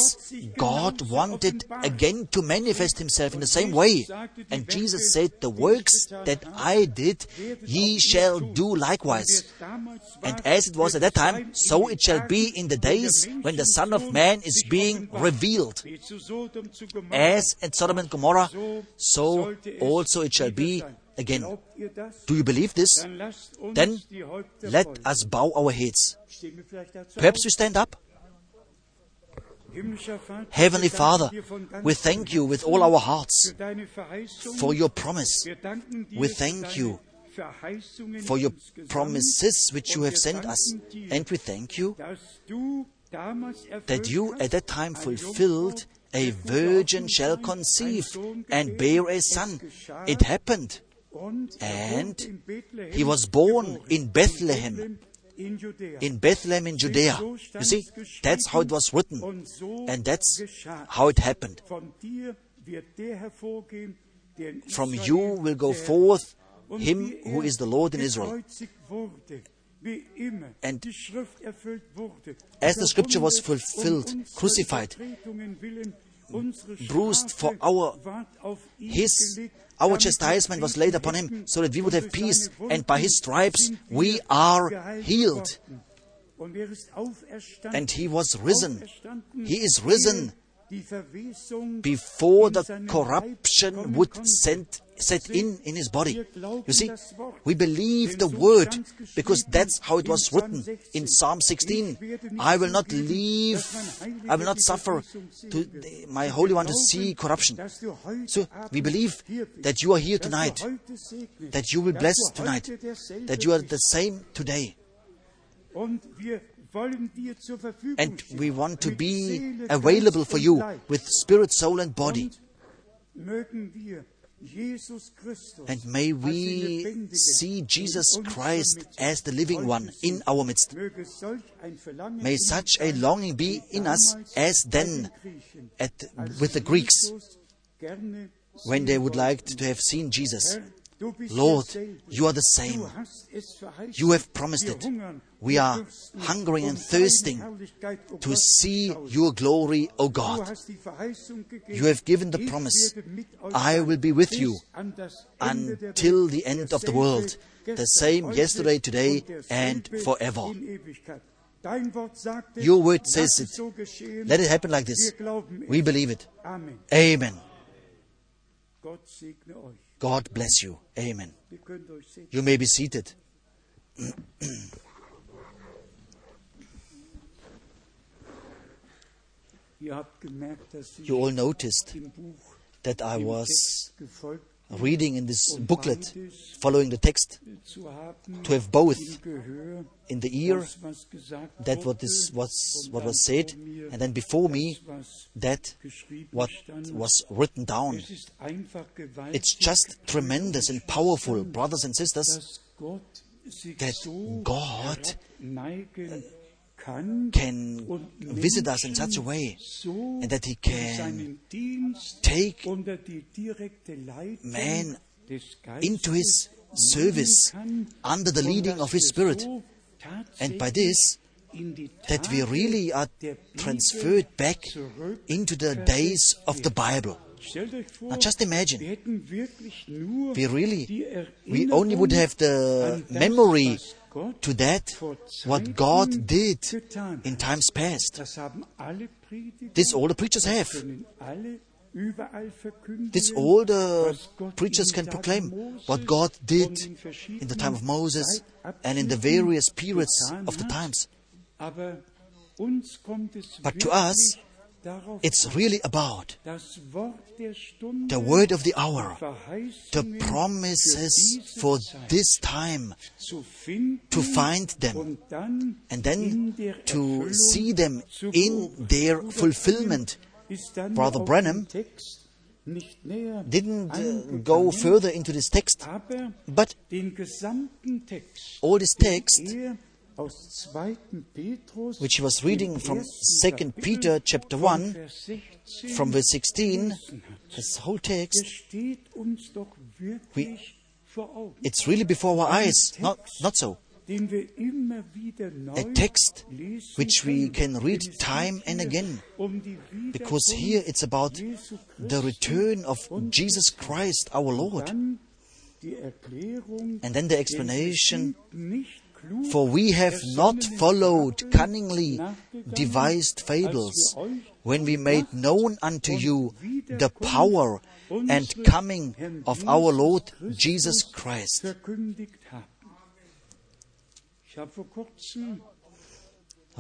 God wanted again to manifest himself in the same way. And Jesus said, The works that I did, ye shall do likewise. And as it was at that time, so it shall be in the days when the Son of Man is being revealed. As at Sodom and Gomorrah, so also it shall be again. Do you believe this? Then let us bow our heads. Perhaps we stand up. Heavenly Father, we thank you with all our hearts for your promise. We thank you for your promises which you have sent us. And we thank you that you at that time fulfilled a virgin shall conceive and bear a son. It happened. And he was born in Bethlehem, in Bethlehem in Judea. You see, that's how it was written, and that's how it happened. From you will go forth him who is the Lord in Israel. And as the scripture was fulfilled, crucified, bruised for our his our chastisement was laid upon him so that we would have peace, and by his stripes we are healed. And he was risen. He is risen before the corruption would send, set in in his body. You see, we believe the word because that's how it was written in Psalm 16. I will not leave, I will not suffer to my Holy One to see corruption. So we believe that you are here tonight, that you will bless tonight, that you are the same today. And we want to be available for you with spirit, soul, and body. And may we see Jesus Christ as the living one in our midst. May such a longing be in us as then at, with the Greeks when they would like to have seen Jesus. Lord, you are the same. You have promised it. We are hungering and thirsting to see your glory, O God. You have given the promise, I will be with you until the end of the world, the same yesterday, today, and forever. Your word says it. Let it happen like this. We believe it. Amen. God bless you. Amen. You may be seated. You all noticed that I was reading in this booklet, following the text, to have both in the ear that what is was what was said, and then before me that what was written down. It's just tremendous and powerful, brothers and sisters, that God can visit us in such a way and that He can take man into His service under the leading of His Spirit. And by this, that we really are transferred back into the days of the Bible. Now just imagine, we really, we only would have the memory to that what God did in times past. This all the preachers have. This all the preachers can proclaim what God did in the time of Moses and in the various periods of the times. But to us, it's really about the word of the hour, the promises for this time, to find them, and then to see them in their fulfillment. Brother Branham didn't uh, go further into this text, but all this text, which he was reading from 2 Peter chapter 1, from verse 16, this whole text, we, it's really before our eyes, not, not so a text which we can read time and again. Because here it's about the return of Jesus Christ our Lord. And then the explanation for we have not followed cunningly devised fables when we made known unto you the power and coming of our Lord Jesus Christ.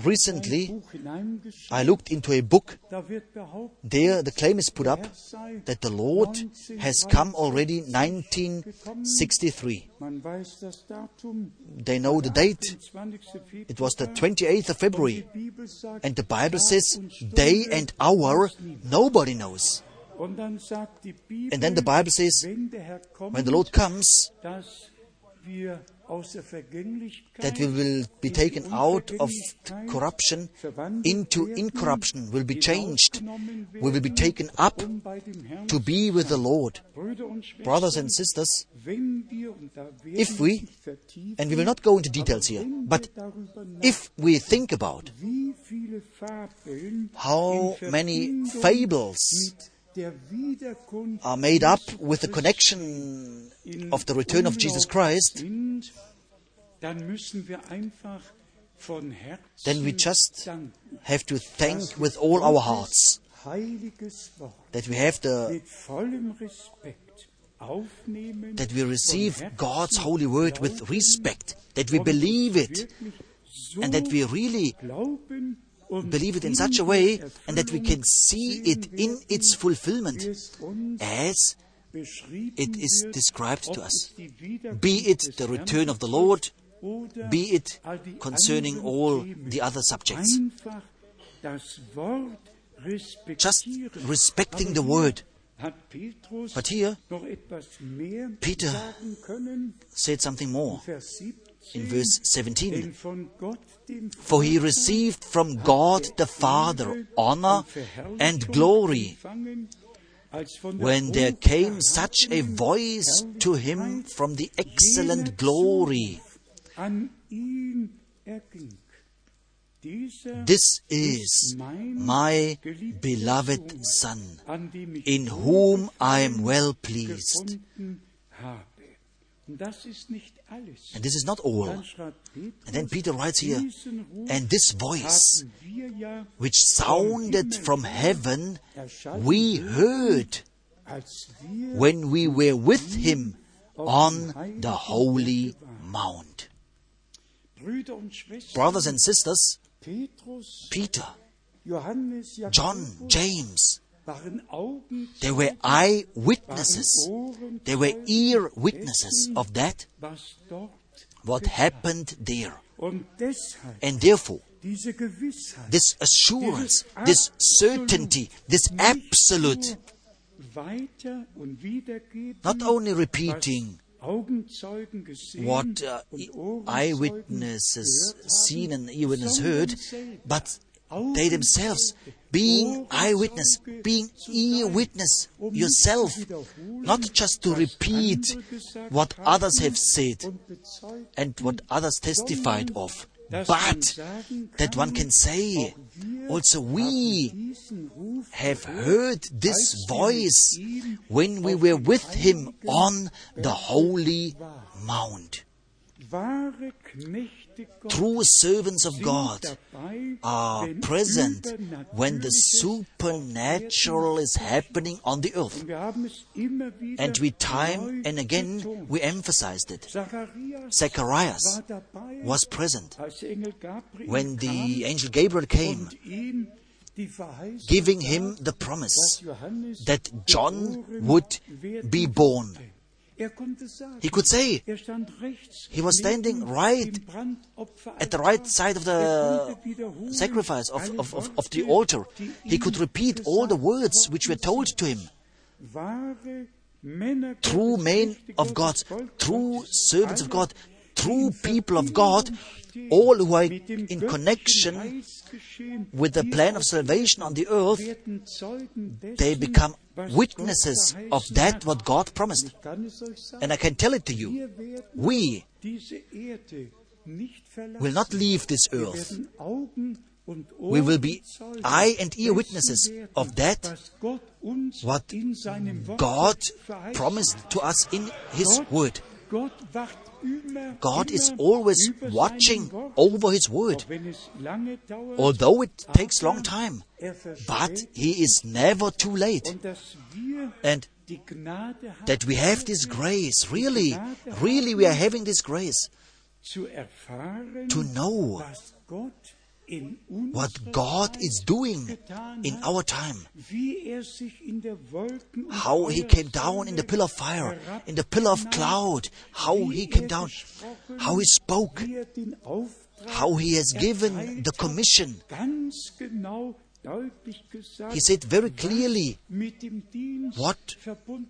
Recently, I looked into a book. There, the claim is put up that the Lord has come already 1963. They know the date. It was the 28th of February. And the Bible says, day and hour, nobody knows. And then the Bible says, when the Lord comes, that we will be taken out of corruption into incorruption, will be changed. We will be taken up to be with the Lord. Brothers and sisters, if we, and we will not go into details here, but if we think about how many fables are made up with the connection of the return of Jesus Christ, then we just have to thank with all our hearts that we have the that we receive God's holy word with respect, that we believe it, and that we really believe it in such a way and that we can see it in its fulfillment as it is described to us. Be it the return of the Lord, be it concerning all the other subjects. Just respecting the word. But here, Peter said something more in verse 17. For he received from God the Father honor and glory when there came such a voice to him from the excellent glory. This is my beloved Son, in whom I am well pleased. And this is not all. And then Peter writes here, and this voice, which sounded from heaven, we heard when we were with him on the holy mount. Brothers and sisters, Peter, John, James, they were eyewitnesses. They were ear witnesses of that, what happened there. And therefore, this assurance, this certainty, this absolute, not only repeating what uh, eyewitnesses seen and eyewitnesses heard, but they themselves being eyewitness, being ear witness yourself, not just to repeat what others have said and what others testified of, but that one can say, also we have heard this voice when we were with him on the holy mount. True servants of God are present when the supernatural is happening on the earth. And we time and again we emphasized it. Zacharias was present when the angel Gabriel came giving him the promise that John would be born. He could say he was standing right at the right side of the sacrifice, of, of, of, of, the altar. He could repeat all the words which were told to him. true men of God, true servants of God, true people of God, all who are in connection with the plan of salvation on the earth, they become witnesses of that what God promised. And I can tell it to you, we will not leave this earth. We will be eye and ear witnesses of that what God promised to us in His Word. God is always watching over His Word, although it takes long time. But He is never too late. And that we have this grace, really, really we are having this grace to know what God is doing in our time. How He came down in the pillar of fire, in the pillar of cloud, how He came down, how He spoke, how He has given the commission. He said very clearly what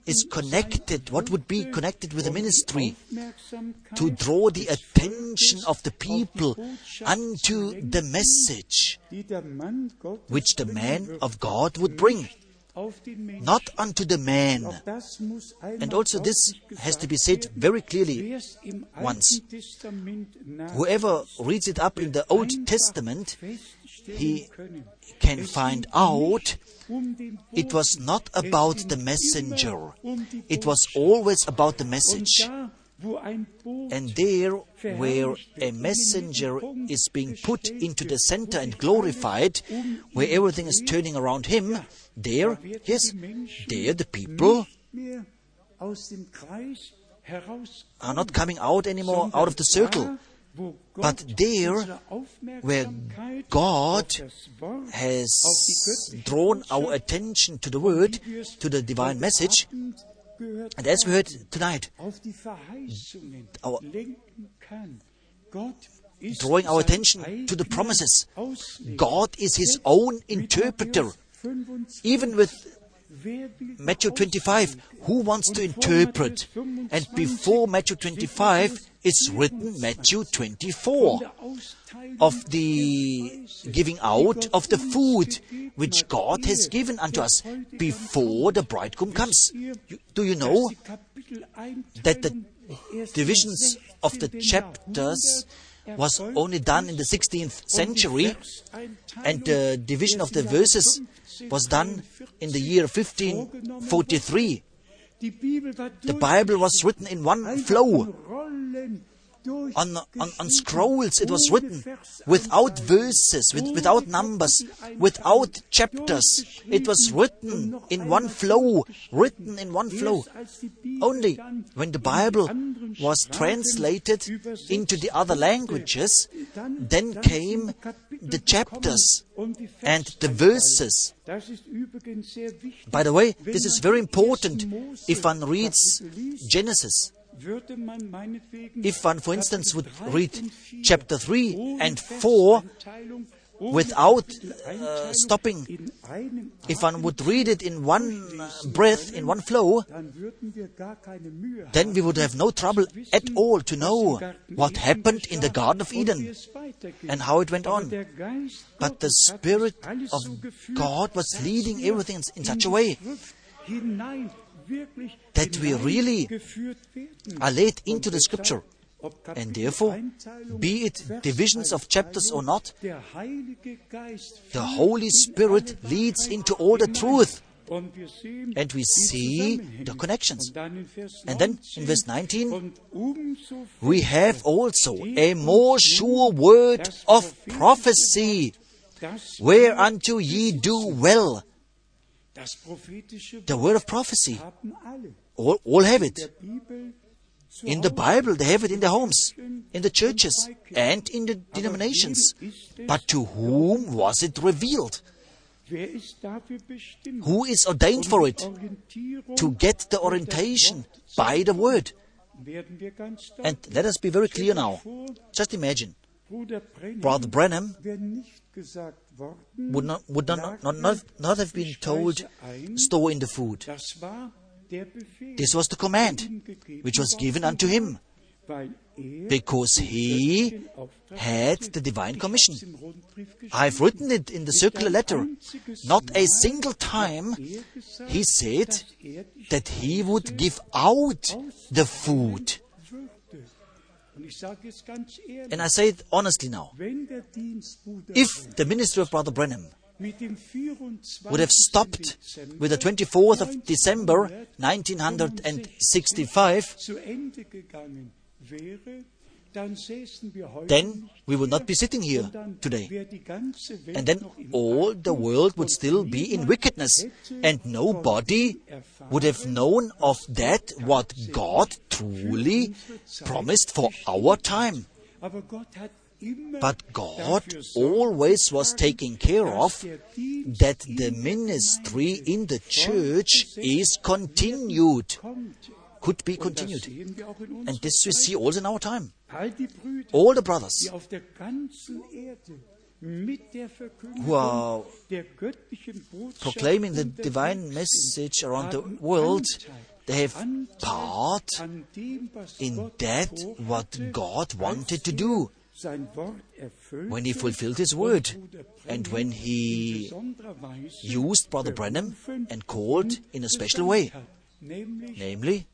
is connected, what would be connected with the ministry to draw the attention of the people unto the message which the man of God would bring. Not unto the man. And also, this has to be said very clearly once. Whoever reads it up in the Old Testament, he can find out it was not about the messenger, it was always about the message. And there, where a messenger is being put into the center and glorified, where everything is turning around him, there, yes, there the people are not coming out anymore out of the circle, but there, where God has drawn our attention to the Word, to the divine message, and as we heard tonight, our, drawing our attention to the promises, God is His own interpreter. Even with Matthew 25, who wants to interpret? And before Matthew 25, it's written Matthew 24 of the giving out of the food which God has given unto us before the bridegroom comes. do you know that the divisions of the chapters was only done in the 16th century and the division of the verses was done in the year 1543. The Bible was written in one flow. On, on, on, scrolls it was written without verses, with, without numbers, without chapters. It was written in one flow, written in one flow. Only when the Bible was translated into the other languages, then came the chapters and the verses. By the way, this is very important if one reads Genesis. If one, for instance, would read chapter 3 and 4 without uh, stopping, if one would read it in one breath, in one flow, then we would have no trouble at all to know what happened in the Garden of Eden and how it went on. But the Spirit of God was leading everything in such a way that we really are led into the scripture. And therefore, be it divisions of chapters or not, the Holy Spirit leads into all the truth. And we see the connections. And then in verse 19, we have also a more sure word of prophecy, whereunto ye do well. The word of prophecy. All, all have it. In the Bible, they have it in their homes, in the churches, and in the denominations. But to whom was it revealed? Who is ordained for it? To get the orientation by the Word. And let us be very clear now. Just imagine. Brother Branham would not, would not, not, not, not have been told, store in the food. This was the command which was given unto him because he had the divine commission. I've written it in the circular letter. Not a single time he said that he would give out the food. And I say it honestly now. If the ministry of Brother Branham would have stopped with the 24th of December 1965, then we would not be sitting here today. And then all the world would still be in wickedness, and nobody would have known of that what God truly promised for our time. But God always was taking care of that the ministry in the church is continued, could be continued. And this we see also in our time. All the brothers who are proclaiming the divine message around the world, they have part in that what God wanted to do. when he fulfilled his word and when he used Brother Branham and called in a special way. Namely,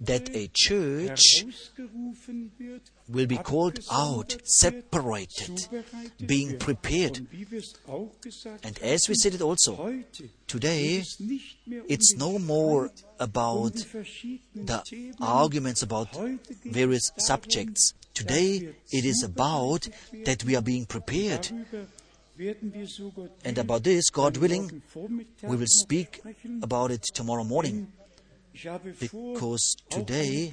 that a church will be called out, separated, being prepared. And as we said it also, today it's no more about the arguments about various subjects. Today it is about that we are being prepared and about this, God willing, we will speak about it tomorrow morning. Because today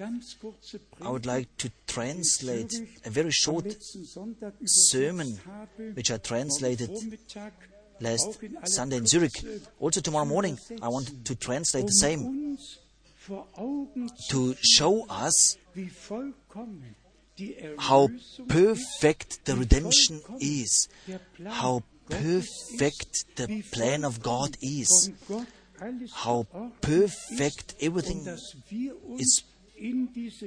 I would like to translate a very short sermon which I translated last Sunday in Zurich. Also tomorrow morning I want to translate the same to show us how perfect the redemption is, how perfect the plan of God is, how perfect everything is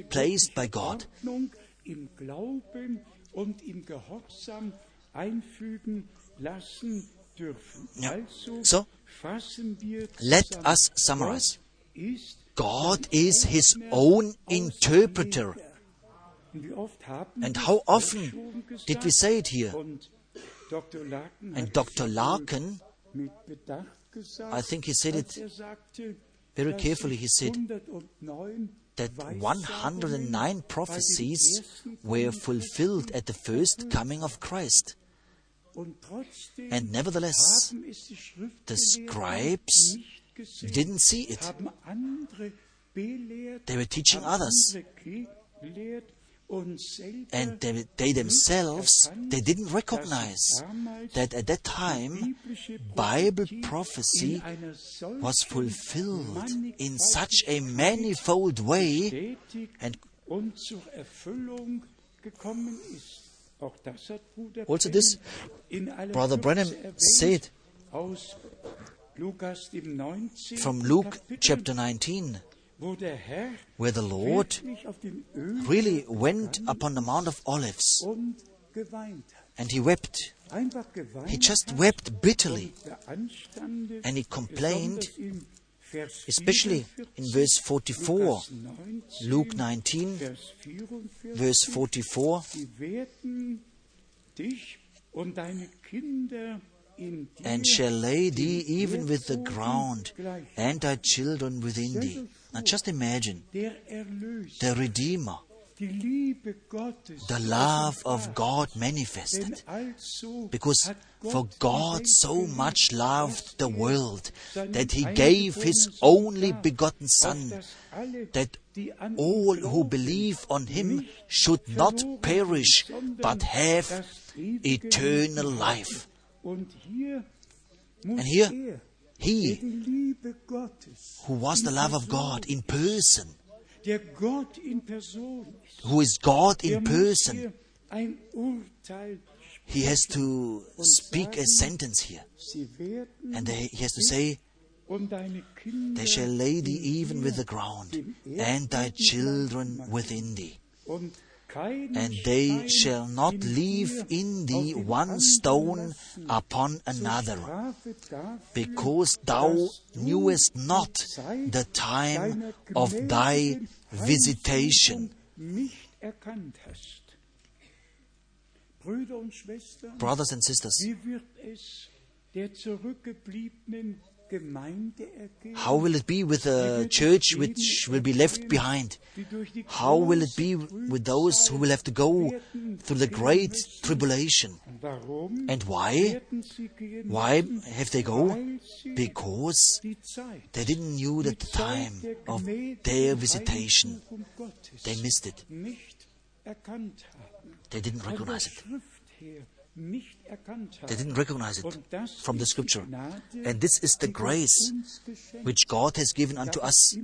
placed by God. Yeah. So, let us summarize. God is His own interpreter. And how often did we say it here? And Dr. Larkin, I think he said it very carefully. He said that 109 prophecies were fulfilled at the first coming of Christ. And nevertheless, the scribes didn't see it. They were teaching others. And they, they, themselves, they didn't recognize that at that time, Bible prophecy was fulfilled in such a manifold way and also this, Brother Branham said from Luke chapter 19, where the Lord really went upon the Mount of Olives and he wept. He just wept bitterly and he complained, especially in verse 44, Luke 19, verse 44 and shall lay thee even with the ground, and thy children within thee. Now just imagine the Redeemer, the love of God manifested. Because for God so much loved the world that he gave his only begotten Son, that all who believe on him should not perish but have eternal life. And here, he, who was the love of God in person, who is God in person, he has to speak a sentence here. And he has to say, They shall lay thee even with the ground, and thy children within thee. And they shall not leave in thee one stone upon another, because thou knewest not the time of thy visitation. Brothers and sisters, how will it be with the church which will be left behind? How will it be with those who will have to go through the great tribulation? And why? Why have they go? Because they didn't know the time of their visitation. They missed it. They didn't recognize it. They didn't recognize it from the scripture. And this is the grace which God has given unto us.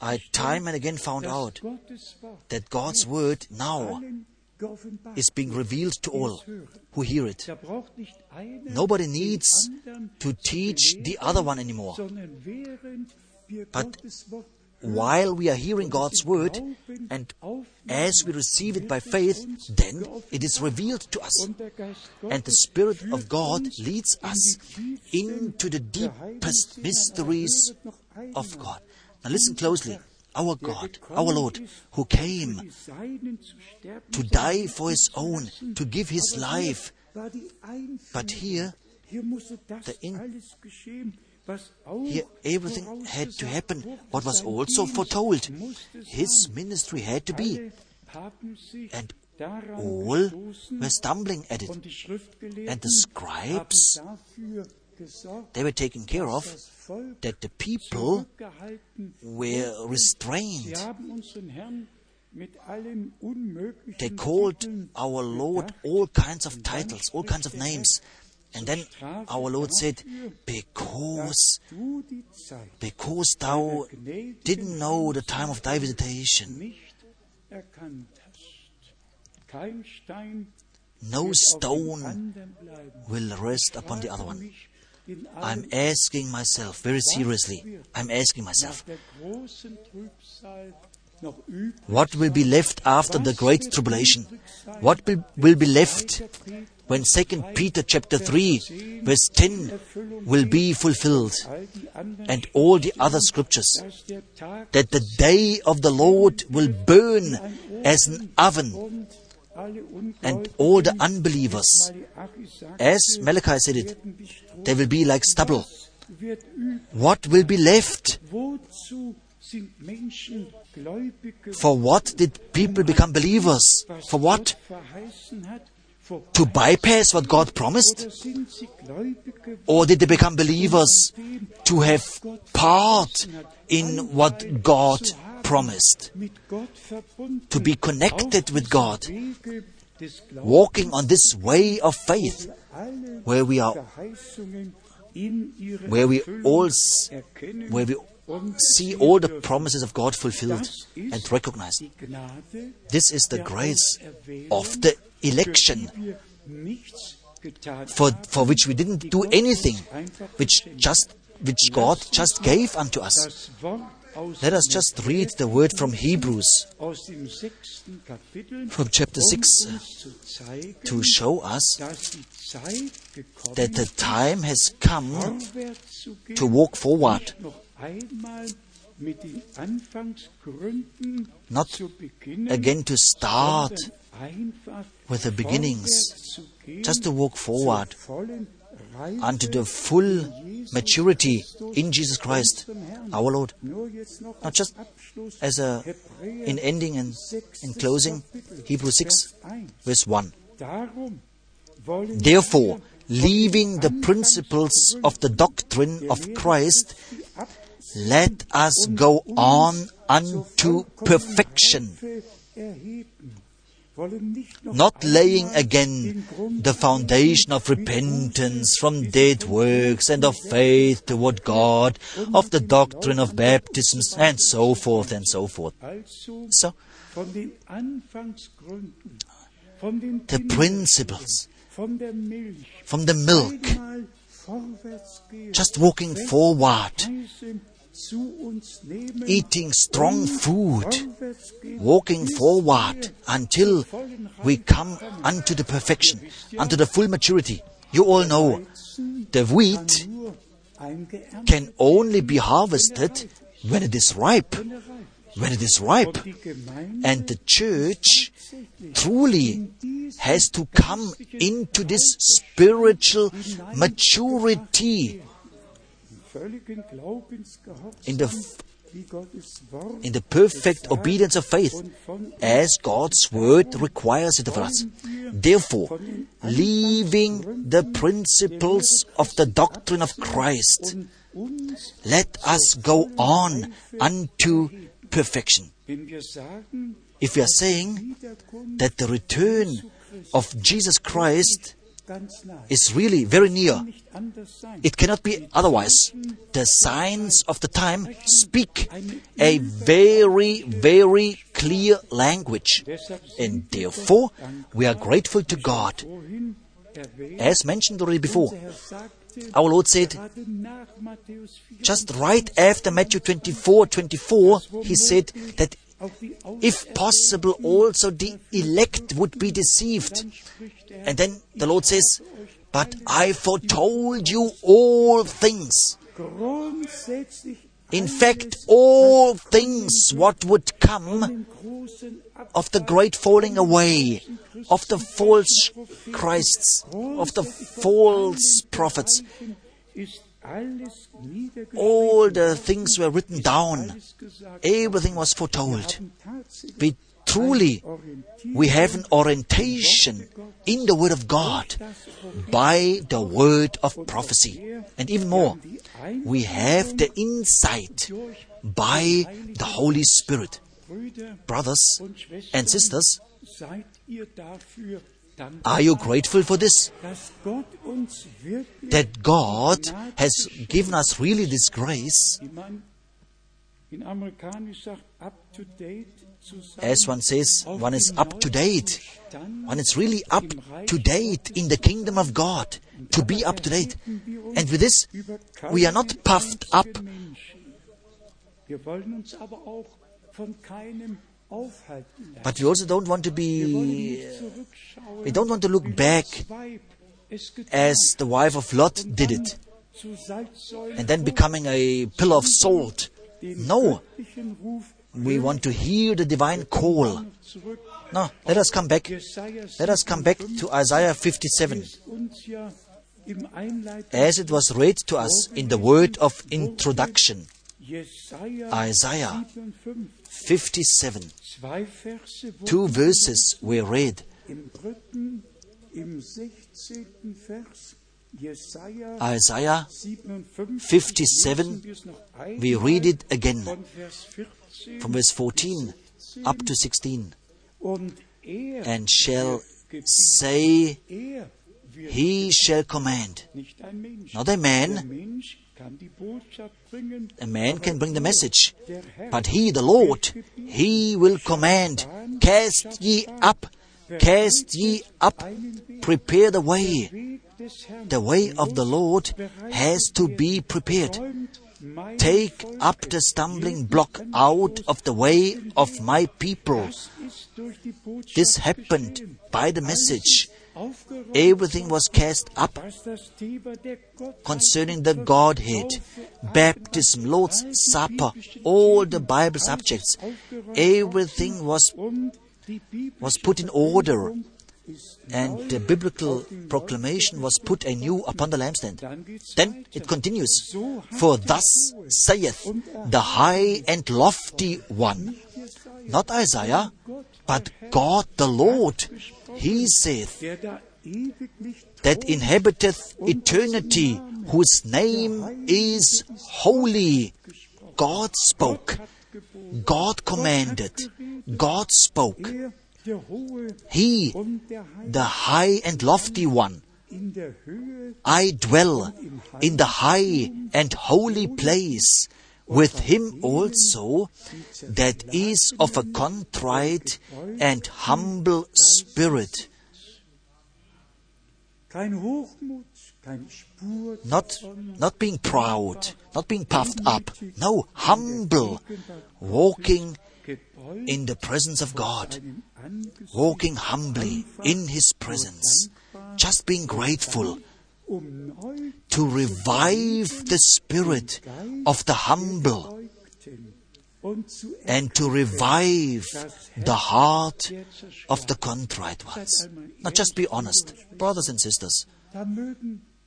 I time and again found out that God's word now is being revealed to all who hear it. Nobody needs to teach the other one anymore. But while we are hearing God's word and as we receive it by faith, then it is revealed to us. And the Spirit of God leads us into the deepest mysteries of God. Now listen closely. Our God, our Lord, who came to die for His own, to give His life. But here, the in, here everything had to happen what was also foretold. His ministry had to be. And all were stumbling at it. And the scribes, they were taken care of that the people were restrained. They called our Lord all kinds of titles, all kinds of names. And then our Lord said, because, because thou didn't know the time of thy visitation, no stone will rest upon the other one. I'm asking myself very seriously, I'm asking myself, what will be left after the great tribulation? What will be left when 2 Peter chapter 3 verse 10 will be fulfilled and all the other scriptures that the day of the Lord will burn as an oven and all the unbelievers, as Malachi said it, they will be like stubble. What will be left? For what did people become believers? For what? To bypass what God promised? Or did they become believers to have part in what God promised? To be connected with God, walking on this way of faith, where we are, where we all, where we see all the promises of God fulfilled and recognized. This is the grace of the election for, for which we didn't do anything, which just which God just gave unto us. Let us just read the word from Hebrews, from chapter 6, to show us that the time has come to walk forward not again to start with the beginnings, just to walk forward unto the full maturity in Jesus Christ, our Lord. Not just as a in ending and in closing, Hebrews 6, verse 1. Therefore, leaving the principles of the doctrine of Christ, let us go on unto perfection, not laying again the foundation of repentance from dead works and of faith toward God, of the doctrine of baptisms, and so forth and so forth. So, the principles from the milk, just walking forward, eating strong food, walking forward until we come unto the perfection, unto the full maturity. You all know the wheat can only be harvested when it is ripe. When it is ripe. And the church truly has to come into this spiritual maturity in the in the perfect obedience of faith, as God's word requires it of us. Therefore, leaving the principles of the doctrine of Christ, let us go on unto perfection. If we are saying that the return of Jesus Christ is really very near. It cannot be otherwise. The signs of the time speak a very, very clear language. And therefore, we are grateful to God. As mentioned already before, our Lord said, just right after Matthew 24 24, He said that if possible, also the elect would be deceived. And then the Lord says, But I foretold you all things. In fact, all things what would come of the great falling away, of the false Christs, of the false prophets, all the things were written down. Everything was foretold. We truly, we have an orientation in the Word of God by the word of prophecy. And even more, we have the insight by the Holy Spirit. Brothers and sisters, are you grateful for this? That God has given us really this grace. As one says, one is up to date. One is really up to date in the kingdom of God. To be up to date. And with this, we are not puffed up. But we also don't want to be, we don't want to look back as the wife of Lot did it, and then becoming a pillar of salt. No, we want to hear the divine call. No, let us come back. Let us come back to Isaiah 57. As it was read to us in the word of introduction. Isaiah 57. Two verses were read. Isaiah 57, we read it again from verse 14 up to 16. And shall say, He shall command. Not a man, a man can bring the message, but he, the Lord, he will command, Cast ye up, cast ye up, prepare the way. The way of the Lord has to be prepared. Take up the stumbling block out of the way of my people. This happened by the message Everything was cast up concerning the Godhead, baptism, Lord's Supper, all the Bible subjects. Everything was, was put in order and the biblical proclamation was put anew upon the lampstand. Then it continues, For thus saith the high and lofty one, not Isaiah, but God the Lord, he saith, that inhabiteth eternity, whose name is holy. God spoke. God commanded. God spoke. He, the high and lofty one, I dwell in the high and holy place with him also that is of a contrite and humble spirit, Not, not being proud, not being puffed up. No, humble, walking in the presence of God, walking humbly in His presence, just being grateful to revive the spirit of the humble and to revive the heart of the contrite ones. Now just be honest, brothers and sisters.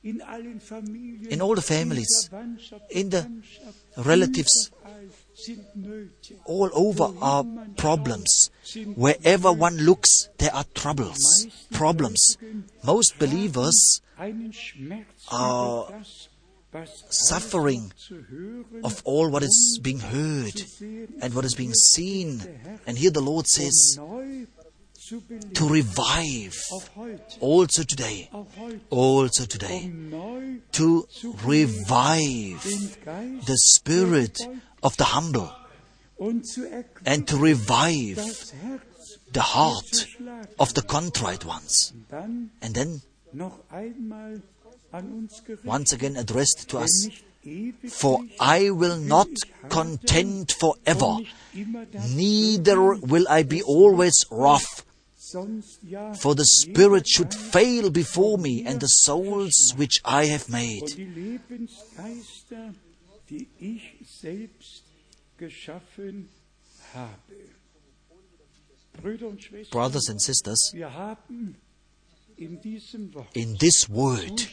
In all the families, in the relatives, all over are problems. Wherever one looks, there are troubles, problems. Most believers are suffering of all what is being heard and what is being seen. And here the Lord says, to revive also today, also today, to revive the spirit of the humble and to revive the heart of the contrite ones. And then once again addressed to us. For I will not contend forever, neither will I be always wroth. For the spirit should fail before me, and the souls which I have made. Brothers and sisters, in this word,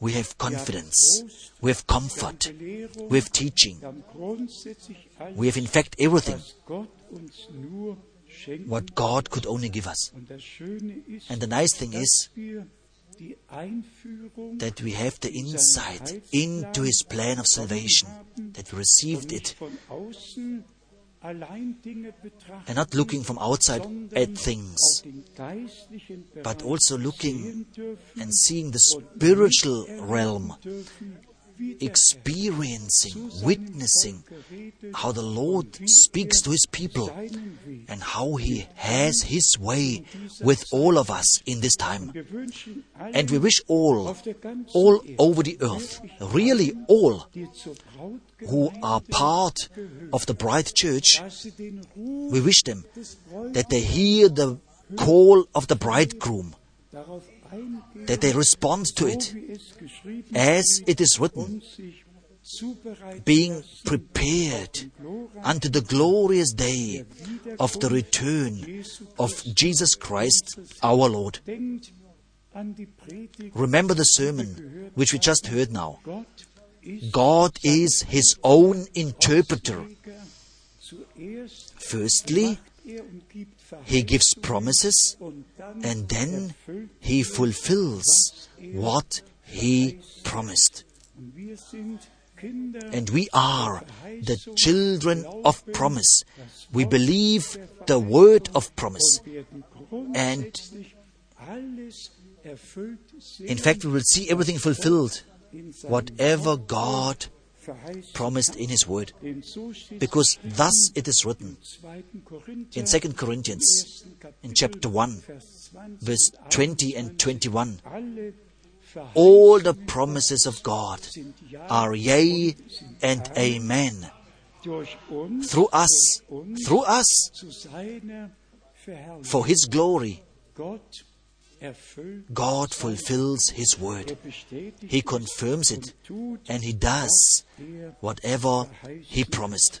we have confidence, we have comfort, we have teaching, we have in fact everything what God could only give us. And the nice thing is that we have the insight into His plan of salvation, that we received it. and not looking from outside at things, but also looking and seeing the spiritual realm, experiencing, witnessing how the Lord speaks to His people and how He has His way with all of us in this time. And we wish all, all over the earth, really all, who are part of the bride church, we wish them that they hear the call of the bridegroom, that they respond to it as it is written, being prepared unto the glorious day of the return of Jesus Christ our Lord. Remember the sermon which we just heard now. God is his own interpreter. Firstly, he gives promises and then he fulfills what he promised. And we are the children of promise. We believe the word of promise. And in fact, we will see everything fulfilled whatever God promised in His Word. Because thus it is written in 2 Corinthians, in chapter 1, verse 20 and 21. All the promises of God are yea and amen. Through us, through us, for His glory, God fulfills His word. He confirms it and He does whatever He promised.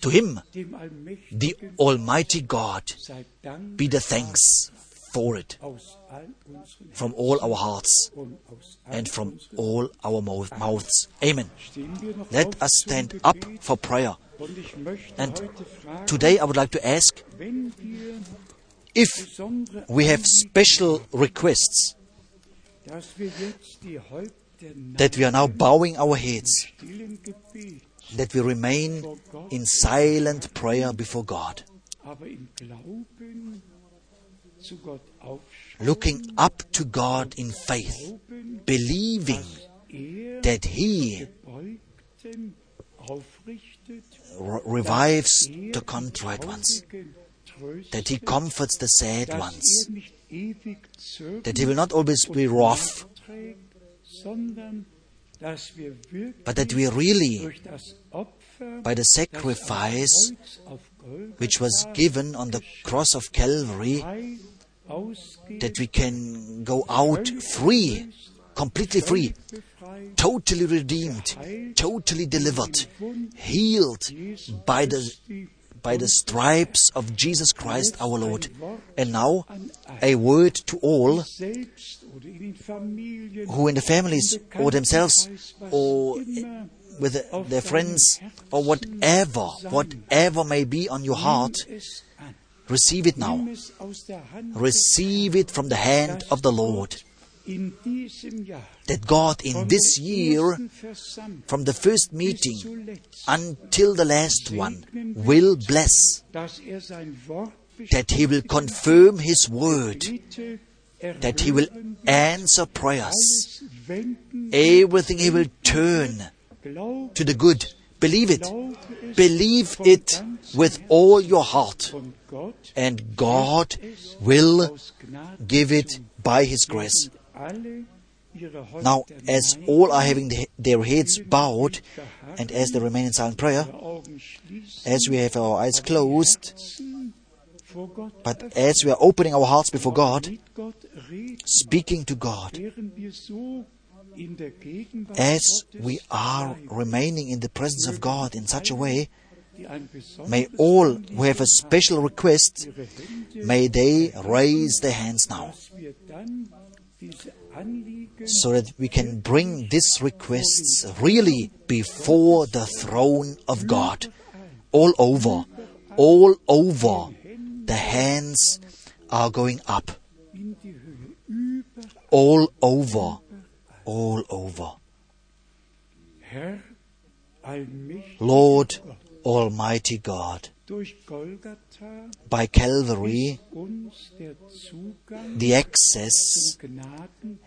To Him, the Almighty God, be the thanks for it from all our hearts and from all our mouths. Amen. Let us stand up for prayer. And today I would like to ask if we have special requests, that we are now bowing our heads, that we remain in silent prayer before God, looking up to God in faith, believing that He revives the contrite ones that He comforts the sad ones, that He will not always be wrath, but that we really, by the sacrifice which was given on the cross of Calvary, that we can go out free, completely free, totally redeemed, totally delivered, healed by the by the stripes of Jesus Christ our Lord. And now, a word to all who in the families or themselves or with their friends or whatever, whatever may be on your heart, receive it now. Receive it from the hand of the Lord that God in this year, from the first meeting until the last one, will bless, that He will confirm His word, that He will answer prayers, everything He will turn to the good. Believe it. Believe it with all your heart. And God will give it by His grace. Now, as all are having the, their heads bowed, and as they remain in silent prayer, as we have our eyes closed, but as we are opening our hearts before God, speaking to God, as we are remaining in the presence of God in such a way, may all who have a special request, may they raise their hands now so that we can bring these requests really before the throne of God. All over, all over, the hands are going up. All over, all over. Lord Almighty God, by Calvary, the access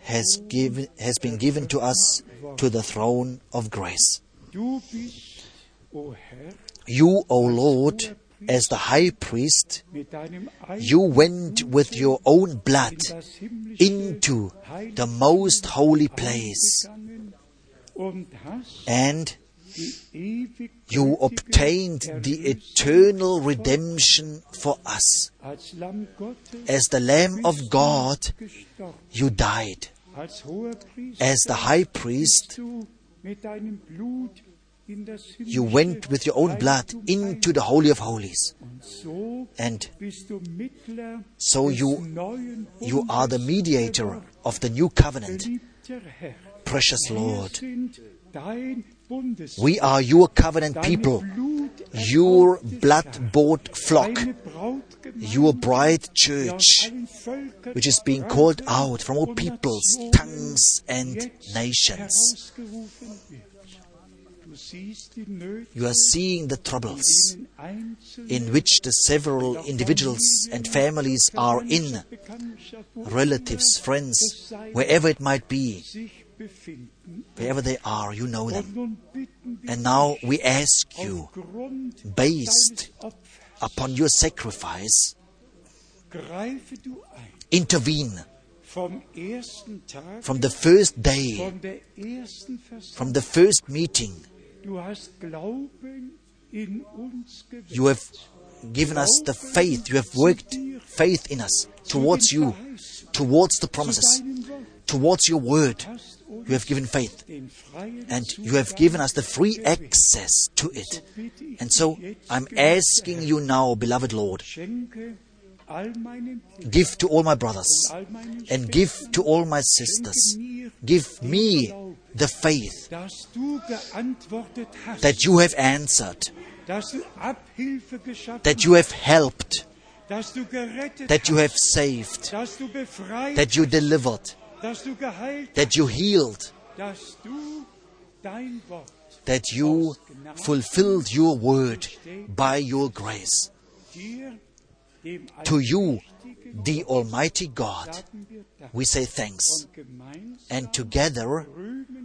has, given, has been given to us to the throne of grace. You, O Lord, as the high priest, you went with your own blood into the most holy place and you obtained the eternal redemption for us. As the Lamb of God, you died. As the high priest, you went with your own blood into the Holy of Holies. And so you, you are the mediator of the new covenant. Precious Lord, we are your covenant people, your blood bought flock, your bride church, which is being called out from all peoples, tongues, and nations. You are seeing the troubles in which the several individuals and families are in, relatives, friends, wherever it might be, Wherever they are, you know them. And now we ask you, based upon your sacrifice, intervene. From the first day, from the first meeting. You have given us the faith, you have worked faith in us towards you, towards the promises, towards your word you have given faith. And you have given us the free access to it. And so I'm asking you now, beloved Lord, give to all my brothers and give to all my sisters. Give me the faith that you have answered, that you have helped, that you have saved, that you delivered that you healed, that you fulfilled your word by your grace. To you, the Almighty God, we say thanks. And together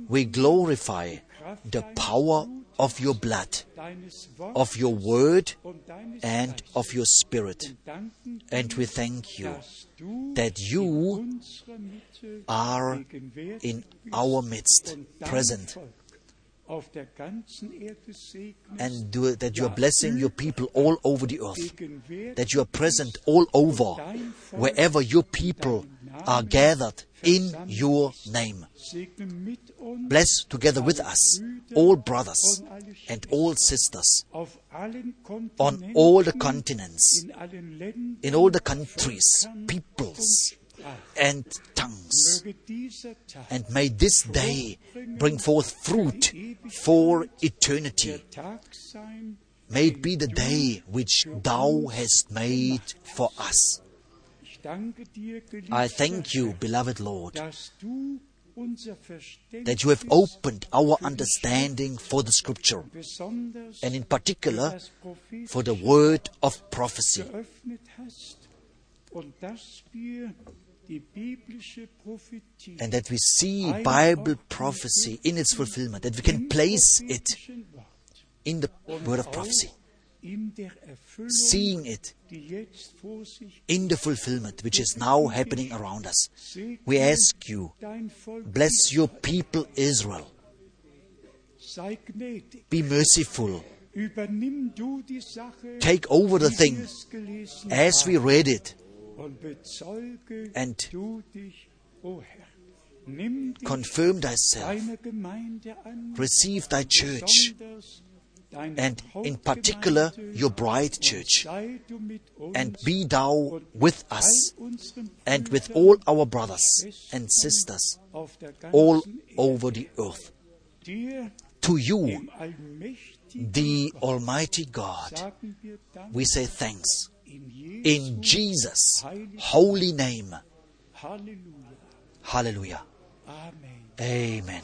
we glorify the power of your blood, of your word, and of your spirit. And we thank you that you are in our midst, present, and do, that you are blessing your people all over the earth, that you are present all over, wherever your people are gathered in your name. Bless together with us all brothers and all sisters on all the continents, in all the countries, peoples, and tongues. And may this day bring forth fruit for eternity. May it be the day which thou hast made for us. I thank you, beloved Lord, that you have opened our understanding for the Scripture, and in particular for the word of prophecy. And that we see Bible prophecy in its fulfillment, that we can place it in the word of prophecy seeing it in the fulfillment which is now happening around us. We ask you, bless your people Israel. Be merciful. Take over the thing as we read it and confirm thyself. Receive thy church and in particular your bride church. And be thou with us and with all our brothers and sisters all over the earth. To you, the Almighty God, we say thanks. In Jesus' holy name. Hallelujah. Amen.